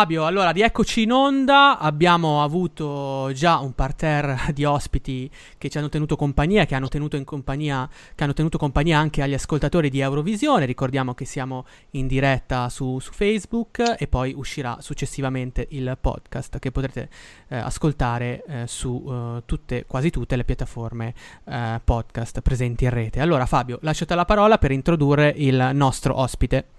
Fabio, allora rieccoci in onda, abbiamo avuto già un parterre di ospiti che ci hanno tenuto compagnia, che hanno tenuto, compagnia, che hanno tenuto compagnia anche agli ascoltatori di Eurovisione, ricordiamo che siamo in diretta su, su Facebook e poi uscirà successivamente il podcast che potrete eh, ascoltare eh, su eh, tutte, quasi tutte le piattaforme eh, podcast presenti in rete. Allora Fabio, lasciate la parola per introdurre il nostro ospite.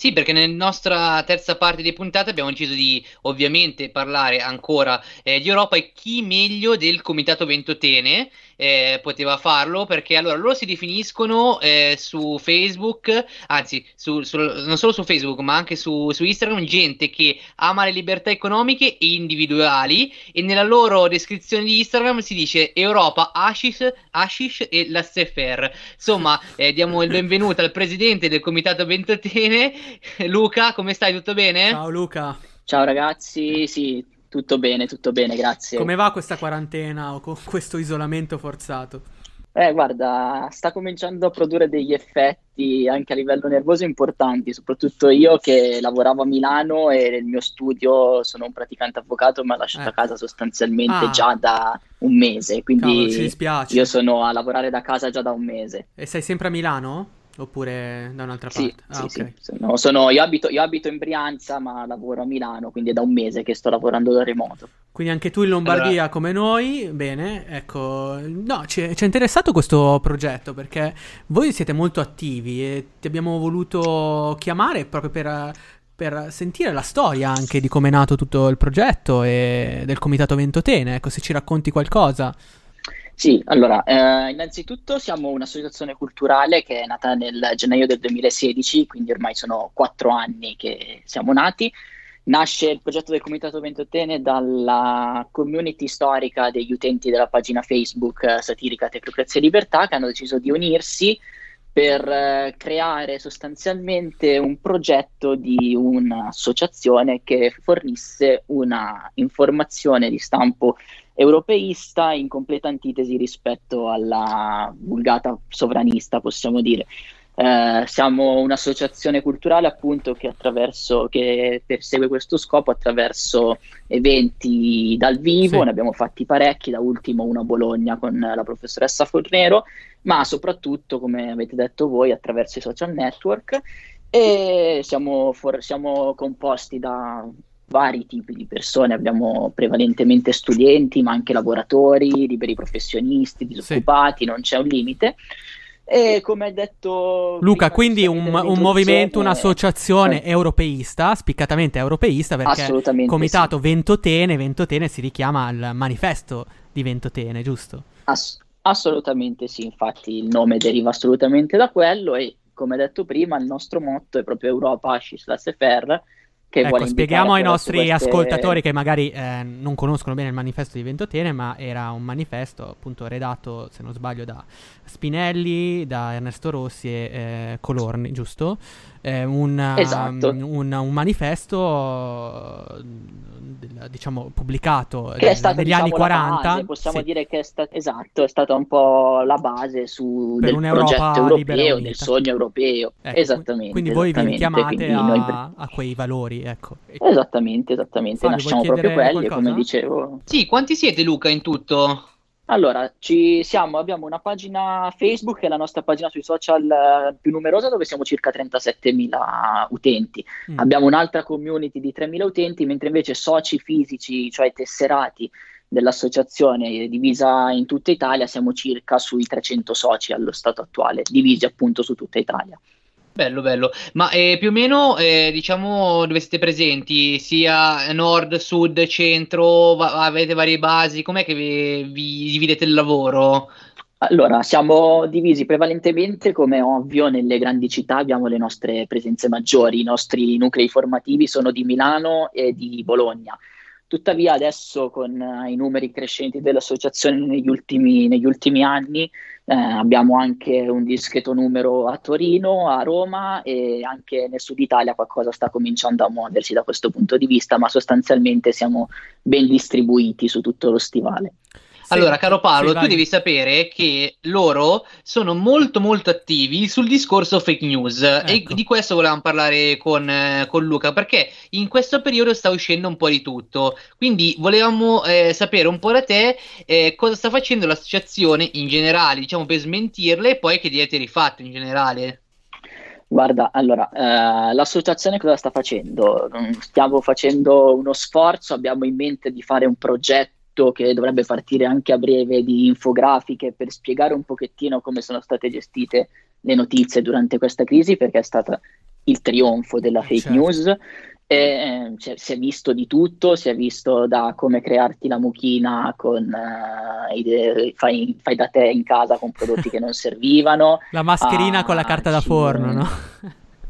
Sì, perché nella nostra terza parte di puntata abbiamo deciso di ovviamente parlare ancora eh, di Europa e chi meglio del Comitato Ventotene eh, poteva farlo perché allora loro si definiscono eh, su Facebook, anzi su, su, non solo su Facebook ma anche su, su, Instagram, gente che ama le libertà economiche e individuali e nella loro descrizione di Instagram si dice Europa, Ashish, Ashish e la Sefer. Insomma, eh, diamo il benvenuto al presidente del Comitato Ventotene, Luca, come stai? Tutto bene? Ciao Luca. Ciao ragazzi, sì, tutto bene, tutto bene, grazie. Come va questa quarantena o con questo isolamento forzato? Eh, guarda, sta cominciando a produrre degli effetti anche a livello nervoso importanti, soprattutto io che lavoravo a Milano e nel mio studio sono un praticante avvocato, mi ha lasciato eh. a casa sostanzialmente ah. già da un mese, quindi Cavolo, io sono a lavorare da casa già da un mese. E sei sempre a Milano? Oppure da un'altra sì, parte? Ah, sì, okay. sì. Sono, sono, io, abito, io, abito, in Brianza, ma lavoro a Milano, quindi è da un mese che sto lavorando da remoto. Quindi anche tu in Lombardia allora... come noi, bene, ecco, no, ci è, ci è, interessato questo progetto perché voi siete molto attivi e ti abbiamo voluto chiamare proprio per, per sentire la storia anche di come è nato tutto il progetto e del Comitato Ventotene, ecco, se ci racconti qualcosa. Sì, allora, eh, innanzitutto siamo un'associazione culturale che è nata nel gennaio del 2016, quindi ormai sono quattro anni che siamo nati. Nasce il progetto del Comitato Ventottene dalla community storica degli utenti della pagina Facebook eh, satirica Tecnocrazia e Libertà che hanno deciso di unirsi per eh, creare sostanzialmente un progetto di un'associazione che fornisse una informazione di stampo europeista in completa antitesi rispetto alla vulgata sovranista, possiamo dire. Eh, siamo un'associazione culturale appunto che, che, persegue questo scopo attraverso eventi dal vivo, sì. ne abbiamo fatti parecchi, da ultimo uno a Bologna con la professoressa Fornero, ma soprattutto, come avete detto voi, attraverso i social network e siamo, for- siamo composti da vari tipi di persone, abbiamo prevalentemente studenti, ma anche lavoratori, liberi professionisti, disoccupati, sì. non c'è un limite. E come hai detto Luca, quindi un, un movimento, un'associazione eh. europeista, spiccatamente europeista, perché Comitato sì. Ventotene, Ventotene si richiama al manifesto di Ventotene, giusto? Ass- assolutamente sì, infatti il nome deriva assolutamente da quello e come detto prima il nostro motto è proprio Europa Ascis la Sefer, ecco, spieghiamo ai nostri queste... ascoltatori che magari eh, non conoscono bene il manifesto di Ventotene, ma era un manifesto appunto redatto, se non sbaglio, da Spinelli, da Ernesto Rossi e eh, Colorni, giusto? Eh, un, esatto. um, un, un, manifesto diciamo pubblicato che è stato, negli diciamo, anni 40 base, possiamo sì. dire che è, sta- esatto, è stata un po' la base su, del progetto europeo del sogno europeo ecco, esattamente quindi voi vi chiamate a, noi... a, quei valori ecco. esattamente esattamente Fabio, nasciamo proprio quelli come dicevo sì quanti siete Luca in tutto? Allora, ci siamo, abbiamo una pagina Facebook che è la nostra pagina sui social eh, più numerosa dove siamo circa 37.000 utenti. Mm. Abbiamo un'altra community di 3.000 utenti, mentre invece soci fisici, cioè tesserati dell'associazione divisa in tutta Italia, siamo circa sui 300 soci allo stato attuale, divisi appunto su tutta Italia. Bello, bello. Ma eh, più o meno, eh, diciamo, dove siete presenti? Sia nord, sud, centro, va- avete varie basi? Com'è che vi, vi dividete il lavoro? Allora, siamo divisi prevalentemente, come ovvio, nelle grandi città abbiamo le nostre presenze maggiori, i nostri nuclei formativi sono di Milano e di Bologna. Tuttavia adesso con uh, i numeri crescenti dell'associazione negli ultimi, negli ultimi anni eh, abbiamo anche un discreto numero a Torino, a Roma e anche nel sud Italia qualcosa sta cominciando a muoversi da questo punto di vista, ma sostanzialmente siamo ben distribuiti su tutto lo stivale. Allora, caro Paolo, sì, tu vai. devi sapere che loro sono molto molto attivi sul discorso fake news Ecco. e di questo volevamo parlare con, con Luca perché in questo periodo sta uscendo un po' di tutto. Quindi volevamo eh, sapere un po' da te eh, cosa sta facendo l'associazione in generale, diciamo per smentirle e poi che diete rifatto in generale. Guarda, allora, eh, l'associazione cosa sta facendo? Mm, Stiamo facendo uno sforzo, abbiamo in mente di fare un progetto che dovrebbe partire anche a breve di infografiche per spiegare un pochettino come sono state gestite le notizie durante questa crisi, perché è stato il trionfo della fake certo. news. E, eh, cioè, si è visto di tutto, si è visto da come crearti la mucchina con eh, i- fai, fai da te in casa con prodotti che non servivano. La mascherina a- con la carta da forno, no?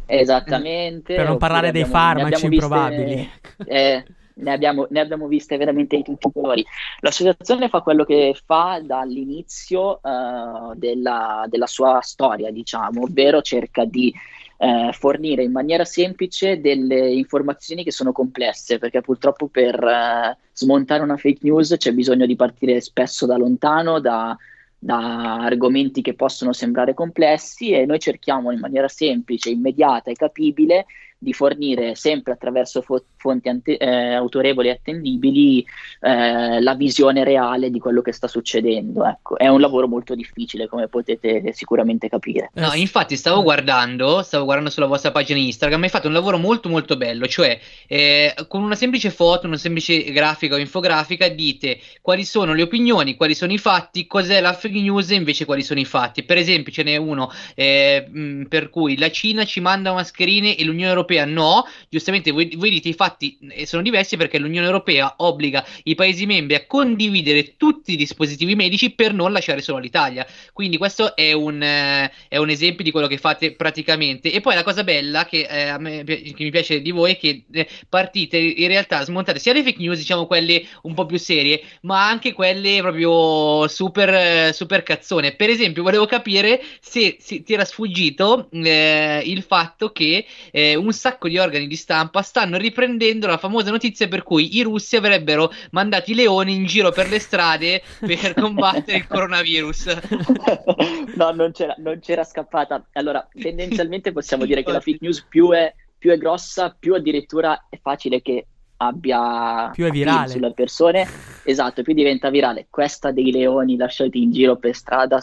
Esattamente. Per non parlare dei abbiamo- farmaci viste- improbabili. eh, ne, abbiamo, ne abbiamo viste veramente di tutti i colori. L'associazione fa quello che fa dall'inizio eh, della, della sua storia, diciamo, ovvero cerca di eh, fornire in maniera semplice delle informazioni che sono complesse, perché purtroppo per eh, smontare una fake news c'è bisogno di partire spesso da lontano, da da argomenti che possono sembrare complessi e noi cerchiamo in maniera semplice, immediata e capibile di fornire sempre attraverso fo- fonti ante- eh, autorevoli e attendibili eh, la visione reale di quello che sta succedendo. Ecco, è un lavoro molto difficile, come potete sicuramente capire. No, infatti stavo guardando, stavo guardando sulla vostra pagina Instagram, hai fatto un lavoro molto molto bello, cioè eh, con una semplice foto, una semplice grafica o infografica dite quali sono le opinioni, quali sono i fatti, cos'è la fake news e invece quali sono i fatti. Per esempio ce n'è uno eh, per cui la Cina ci manda mascherine e l'Unione Europea no, giustamente voi, voi dite i fatti eh, sono diversi perché l'Unione Europea obbliga i Paesi membri a condividere tutti i dispositivi medici per non lasciare solo l'Italia. Quindi questo è un, eh, è un esempio di quello che fate praticamente. E poi la cosa bella che, eh, me, che mi piace di voi è che eh, partite in realtà smontate sia le fake news, diciamo quelle un po' più serie, ma anche quelle proprio super, super cazzone. Per esempio, volevo capire se, se ti era sfuggito eh, il fatto che eh, un sacco di organi di stampa stanno riprendendo la famosa notizia per cui i russi avrebbero mandato i leoni in giro per le strade per combattere il coronavirus. No, non c'era, non c'era scappata. Allora, tendenzialmente possiamo dire che la fake news più è, più è grossa, più addirittura è facile che abbia Più è virale. sulle persone. Esatto, più diventa virale. Questa dei leoni lasciati in giro per strada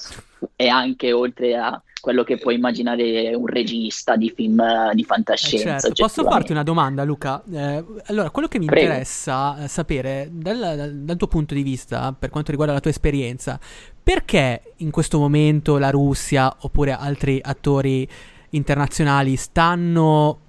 è anche oltre a quello che puoi immaginare un regista di film eh, di Eh, fantascienza. certo. Posso farti una domanda, Luca? Eh, allora, quello che mi Prego. interessa eh, sapere dal, dal- dal tuo punto di vista, per quanto riguarda la tua esperienza, perché in questo momento la Russia oppure altri attori internazionali stanno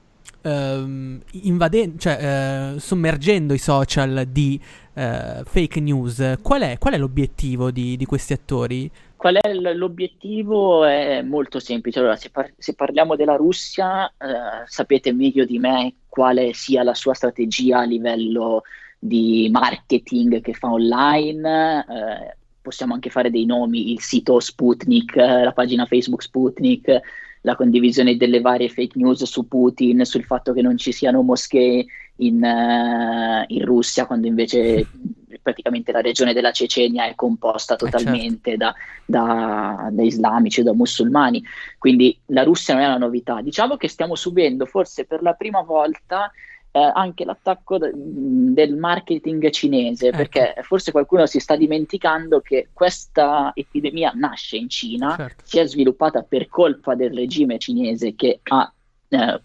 ehm, invadendo, cioè eh, sommergendo i social di eh, fake news? Qual è, qual è l'obiettivo di, di questi attori? Qual è l'obiettivo? È molto semplice. Allora, se, par- se parliamo della Russia, eh, sapete meglio di me quale sia la sua strategia a livello di marketing che fa online. eh, possiamo anche fare dei nomi, il sito Sputnik, la pagina Facebook Sputnik, la condivisione delle varie fake news su Putin, sul fatto che non ci siano moschee in, eh, in Russia, quando invece praticamente la regione della Cecenia è composta totalmente da, da- da islamici da musulmani. Quindi la Russia non è una novità. Diciamo che stiamo subendo forse per la prima volta eh, anche l'attacco de- del marketing cinese, perché forse qualcuno si sta dimenticando che questa epidemia nasce in Cina, Certo. si è sviluppata per colpa del regime cinese che ha eh,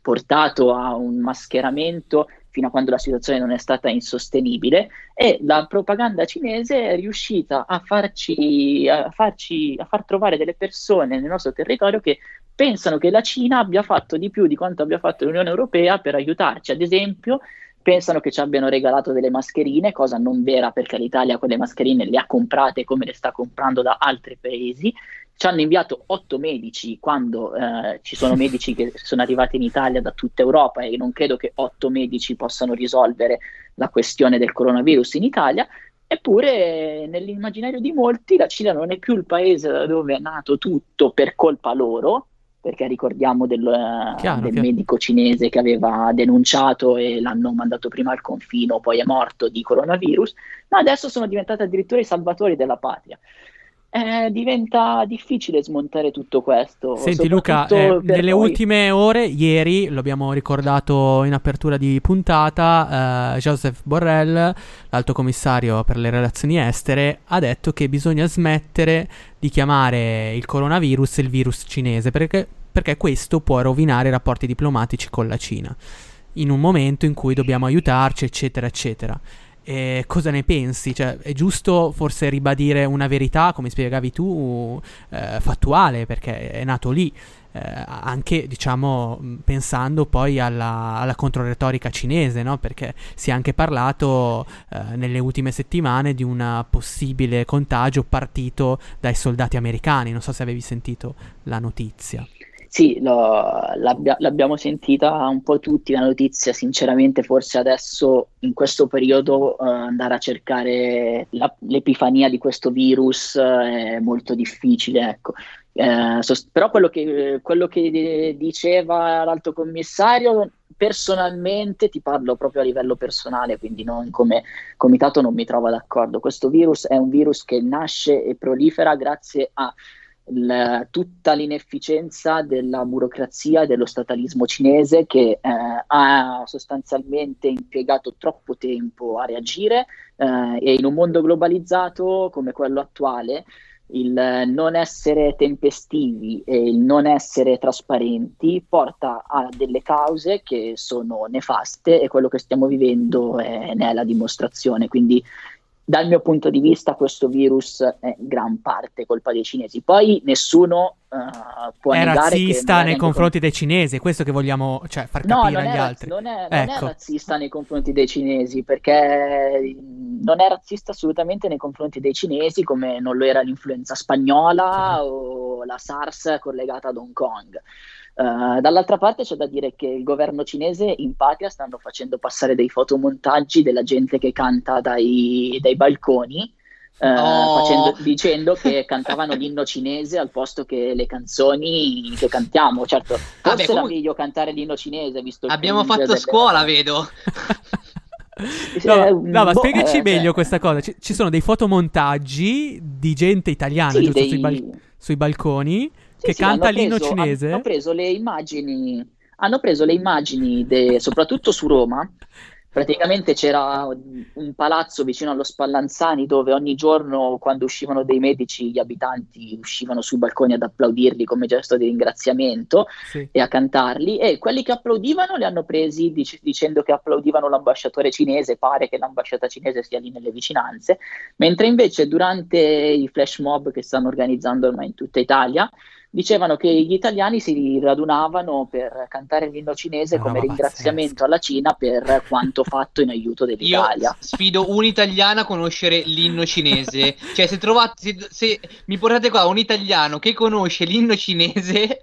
portato a un mascheramento fino a quando la situazione non è stata insostenibile e la propaganda cinese è riuscita a farci, a farci, a far trovare delle persone nel nostro territorio che pensano che la Cina abbia fatto di più di quanto abbia fatto l'Unione Europea per aiutarci. Ad esempio, pensano che ci abbiano regalato delle mascherine, cosa non vera perché l'Italia quelle mascherine le ha comprate come le sta comprando da altri paesi. Ci hanno inviato otto medici quando eh, ci sono medici che sono arrivati in Italia da tutta Europa e non credo che otto medici possano risolvere la questione del coronavirus in Italia. Eppure nell'immaginario di molti la Cina non è più il paese da dove è nato tutto per colpa loro, perché ricordiamo del, Chiaro, del chiaro. medico cinese che aveva denunciato e l'hanno mandato prima al confino, poi è morto di coronavirus, ma adesso sono diventati addirittura i salvatori della patria. Eh, diventa difficile smontare tutto questo. Senti Luca, eh, nelle noi. ultime ore, ieri, lo abbiamo ricordato in apertura di puntata, eh, Joseph Borrell, l'alto commissario per le relazioni estere, ha detto che bisogna smettere di chiamare il coronavirus il virus cinese, perché, perché questo può rovinare i rapporti diplomatici con la Cina, in un momento in cui dobbiamo aiutarci, eccetera, eccetera. E cosa ne pensi? Cioè, è giusto forse ribadire una verità, come spiegavi tu, eh, fattuale, perché è nato lì, eh, anche diciamo mh, pensando poi alla, alla controretorica cinese, no? Perché si è anche parlato eh, nelle ultime settimane di un possibile contagio partito dai soldati americani. Non so se avevi sentito la notizia. Sì, l'abbia- l'abbiamo sentita un po' tutti la notizia, sinceramente forse adesso in questo periodo eh, andare a cercare la- l'epifania di questo virus eh, è molto difficile, ecco. Eh, sos- però quello che, quello che diceva l'alto commissario, personalmente, ti parlo proprio a livello personale, quindi non come comitato non mi trovo d'accordo. Questo virus è un virus che nasce e prolifera grazie a il- tutta l'inefficienza della burocrazia e dello statalismo cinese che eh, ha sostanzialmente impiegato troppo tempo a reagire eh, e in un mondo globalizzato come quello attuale il non essere tempestivi e il non essere trasparenti porta a delle cause che sono nefaste e quello che stiamo vivendo è- ne è la dimostrazione. Quindi dal mio punto di vista questo virus è in gran parte colpa dei cinesi. Poi nessuno eh, può è negare che razzista nei confronti dei cinesi, è questo che vogliamo cioè, far No, capire agli è, raz- altri. non è- non è ecco. razzista nei confronti dei cinesi, perché non è razzista assolutamente nei confronti dei cinesi, come non lo era l'influenza spagnola o la SARS collegata ad Hong Kong. Eh, dall'altra parte c'è da dire che il governo cinese in patria stanno facendo passare dei fotomontaggi della gente che canta dai, dai balconi. eh, Oh. facendo- dicendo che cantavano l'inno cinese al posto che le canzoni che cantiamo. Certo, forse Vabbè, era comunque- meglio cantare l'inno cinese, visto il Abbiamo fatto delle- scuola, vedo. No, ma- Eh, no, ma boh, spiegaci eh, meglio cioè- questa cosa. Ci, ci sono dei fotomontaggi di gente italiana, Sì, giusto? dei- Sui, bal- sui balconi Sì, che sì, canta l'inno preso- cinese. Hanno preso le immagini, hanno preso le immagini de- soprattutto su Roma. Praticamente c'era un palazzo vicino allo Spallanzani dove ogni giorno, quando uscivano dei medici, gli abitanti uscivano sui balconi ad applaudirli come gesto di ringraziamento Sì. e a cantarli. E quelli che applaudivano li hanno presi dic- dicendo che applaudivano l'ambasciatore cinese. Pare che l'ambasciata cinese sia lì nelle vicinanze. Mentre invece durante i flash mob che stanno organizzando ormai in tutta Italia, dicevano che gli italiani si radunavano per cantare l'inno cinese come ringraziamento alla Cina per quanto fatto in aiuto Io dell'Italia. sfido un'italiana a conoscere l'inno cinese. Cioè, se trovate, se, se mi portate qua un italiano che conosce l'inno cinese,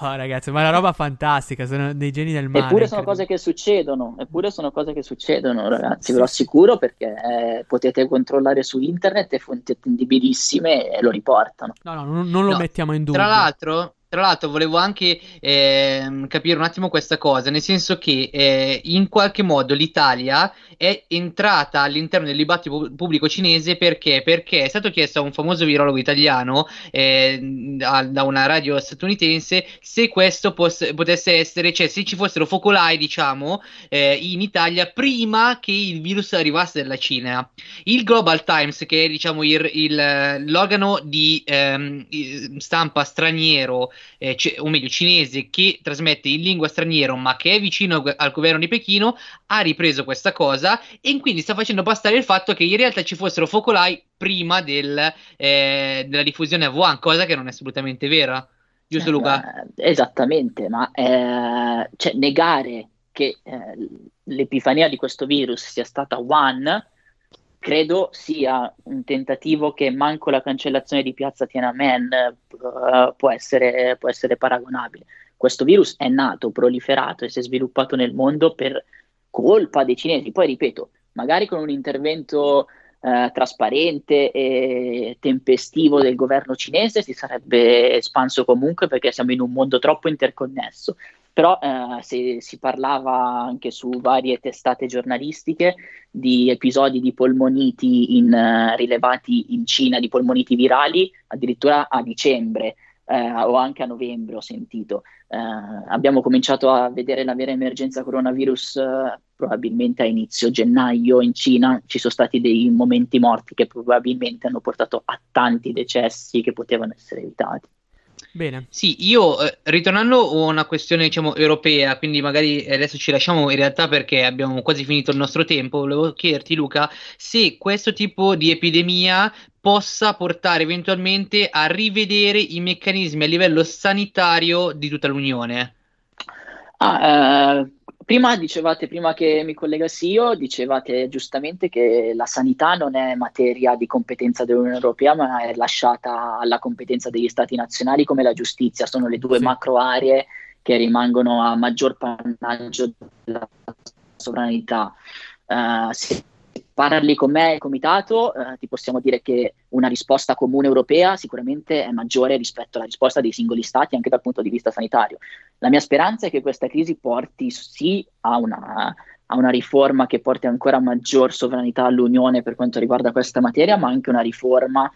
No, ragazzi, ma è una roba fantastica. Sono dei geni del male. Eppure sono cose che succedono, eppure sono cose che succedono, ragazzi, ve lo assicuro perché eh, potete controllare su internet e fonti attendibilissime e lo riportano. No, no, non, non lo No, mettiamo in dubbio. Tra l'altro, tra l'altro volevo anche ehm, capire un attimo questa cosa, nel senso che eh, in qualche modo l'Italia è entrata all'interno del dibattito pu- pubblico cinese perché? Perché è stato chiesto a un famoso virologo italiano eh, da, una radio statunitense se questo pos- potesse essere, cioè se ci fossero focolai, diciamo, eh, in Italia prima che il virus arrivasse dalla Cina. Il Global Times, che è diciamo il, il- l'organo di ehm, stampa straniero, eh, ce- o meglio cinese, che trasmette in lingua straniera ma che è vicino al, governo di Pechino, ha ripreso questa cosa e quindi sta facendo passare il fatto che in realtà ci fossero focolai prima del, eh, della diffusione a Wuhan, cosa che non è assolutamente vera. Giusto Luca? Eh, esattamente, ma eh, cioè, negare che eh, l'epifania di questo virus sia stata Wuhan credo sia un tentativo che manco la cancellazione di piazza Tiananmen eh, può essere, può essere paragonabile. Questo virus è nato, proliferato e si è sviluppato nel mondo per colpa dei cinesi. Poi ripeto, magari con un intervento eh, trasparente e tempestivo del governo cinese si sarebbe espanso comunque perché siamo in un mondo troppo interconnesso. Però eh, se, si parlava anche su varie testate giornalistiche di episodi di polmoniti in, uh, rilevati in Cina, di polmoniti virali, addirittura a dicembre eh, o anche a novembre ho sentito. Eh, abbiamo cominciato a vedere la vera emergenza coronavirus eh, probabilmente a inizio gennaio in Cina. Ci sono stati dei momenti morti che probabilmente hanno portato a tanti decessi che potevano essere evitati. Bene. Sì, io eh, ritornando a una questione diciamo europea, quindi magari adesso ci lasciamo in realtà perché abbiamo quasi finito il nostro tempo, volevo chiederti Luca se questo tipo di epidemia possa portare eventualmente a rivedere i meccanismi a livello sanitario di tutta l'Unione. Ah, eh, prima dicevate, prima che mi collegassi io, dicevate giustamente che la sanità non è materia di competenza dell'Unione Europea, ma è lasciata alla competenza degli Stati nazionali come la giustizia. Sono le due sì. macro aree che rimangono a maggior pannaggio della sovranità. Uh, se parli con me e comitato, eh, ti possiamo dire che una risposta comune europea sicuramente è maggiore rispetto alla risposta dei singoli stati anche dal punto di vista sanitario. La mia speranza è che questa crisi porti sì a una, a una riforma che porti ancora maggior sovranità all'Unione per quanto riguarda questa materia, ma anche una riforma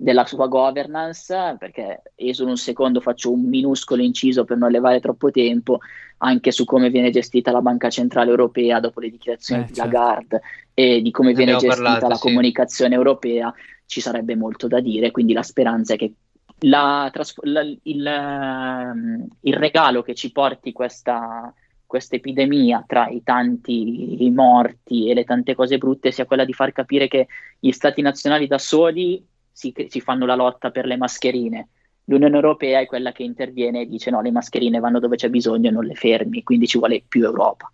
della sua governance, perché esolo un secondo, faccio un minuscolo inciso per non levare troppo tempo, anche su come viene gestita la Banca Centrale Europea dopo le dichiarazioni eh, di certo. Lagarde e di come viene gestita parlato, la sì. comunicazione europea, ci sarebbe molto da dire, quindi la speranza è che la, la, il, ehm, il, regalo che ci porti questa, questa epidemia tra i tanti morti e le tante cose brutte sia quella di far capire che gli stati nazionali da soli si, si fanno la lotta per le mascherine. L'Unione Europea è quella che interviene e dice no, le mascherine vanno dove c'è bisogno e non le fermi, quindi ci vuole più Europa.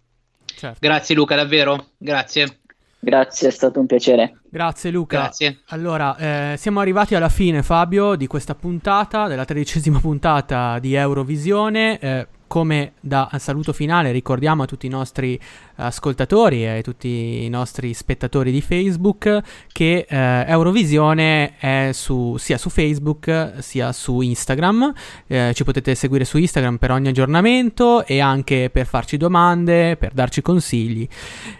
Certo. Grazie Luca, davvero, grazie. Grazie, è stato un piacere. Grazie Luca. Grazie. Allora, eh, siamo arrivati alla fine Fabio di questa puntata, della tredicesima puntata di Eurovisione. Eh, come da saluto finale ricordiamo a tutti i nostri ascoltatori e a tutti i nostri spettatori di Facebook che eh, Eurovisione è su, sia su Facebook sia su Instagram. Eh, ci potete seguire su Instagram per ogni aggiornamento e anche per farci domande, per darci consigli.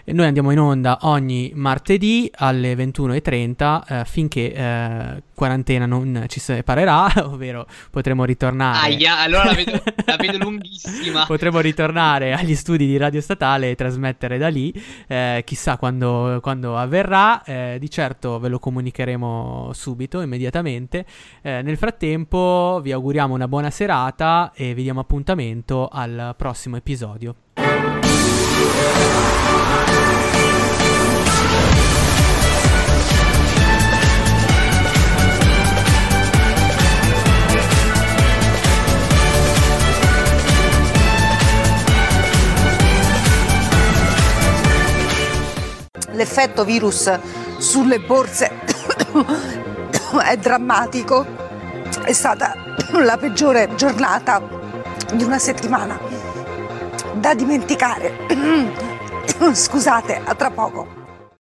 E noi andiamo in onda ogni martedì alle 21.30 eh, finché eh, quarantena non ci separerà, ovvero potremo ritornare. Aia, allora la vedo, la vedo lunghissima. potremo ritornare agli studi di Radio Statale e trasmettere da lì. Eh, chissà quando, quando avverrà. Eh, di certo ve lo comunicheremo subito, immediatamente. Eh, nel frattempo, vi auguriamo una buona serata e vi diamo appuntamento al prossimo episodio. L'effetto virus sulle borse è drammatico, è stata la peggiore giornata di una settimana da dimenticare. Scusate, a tra poco.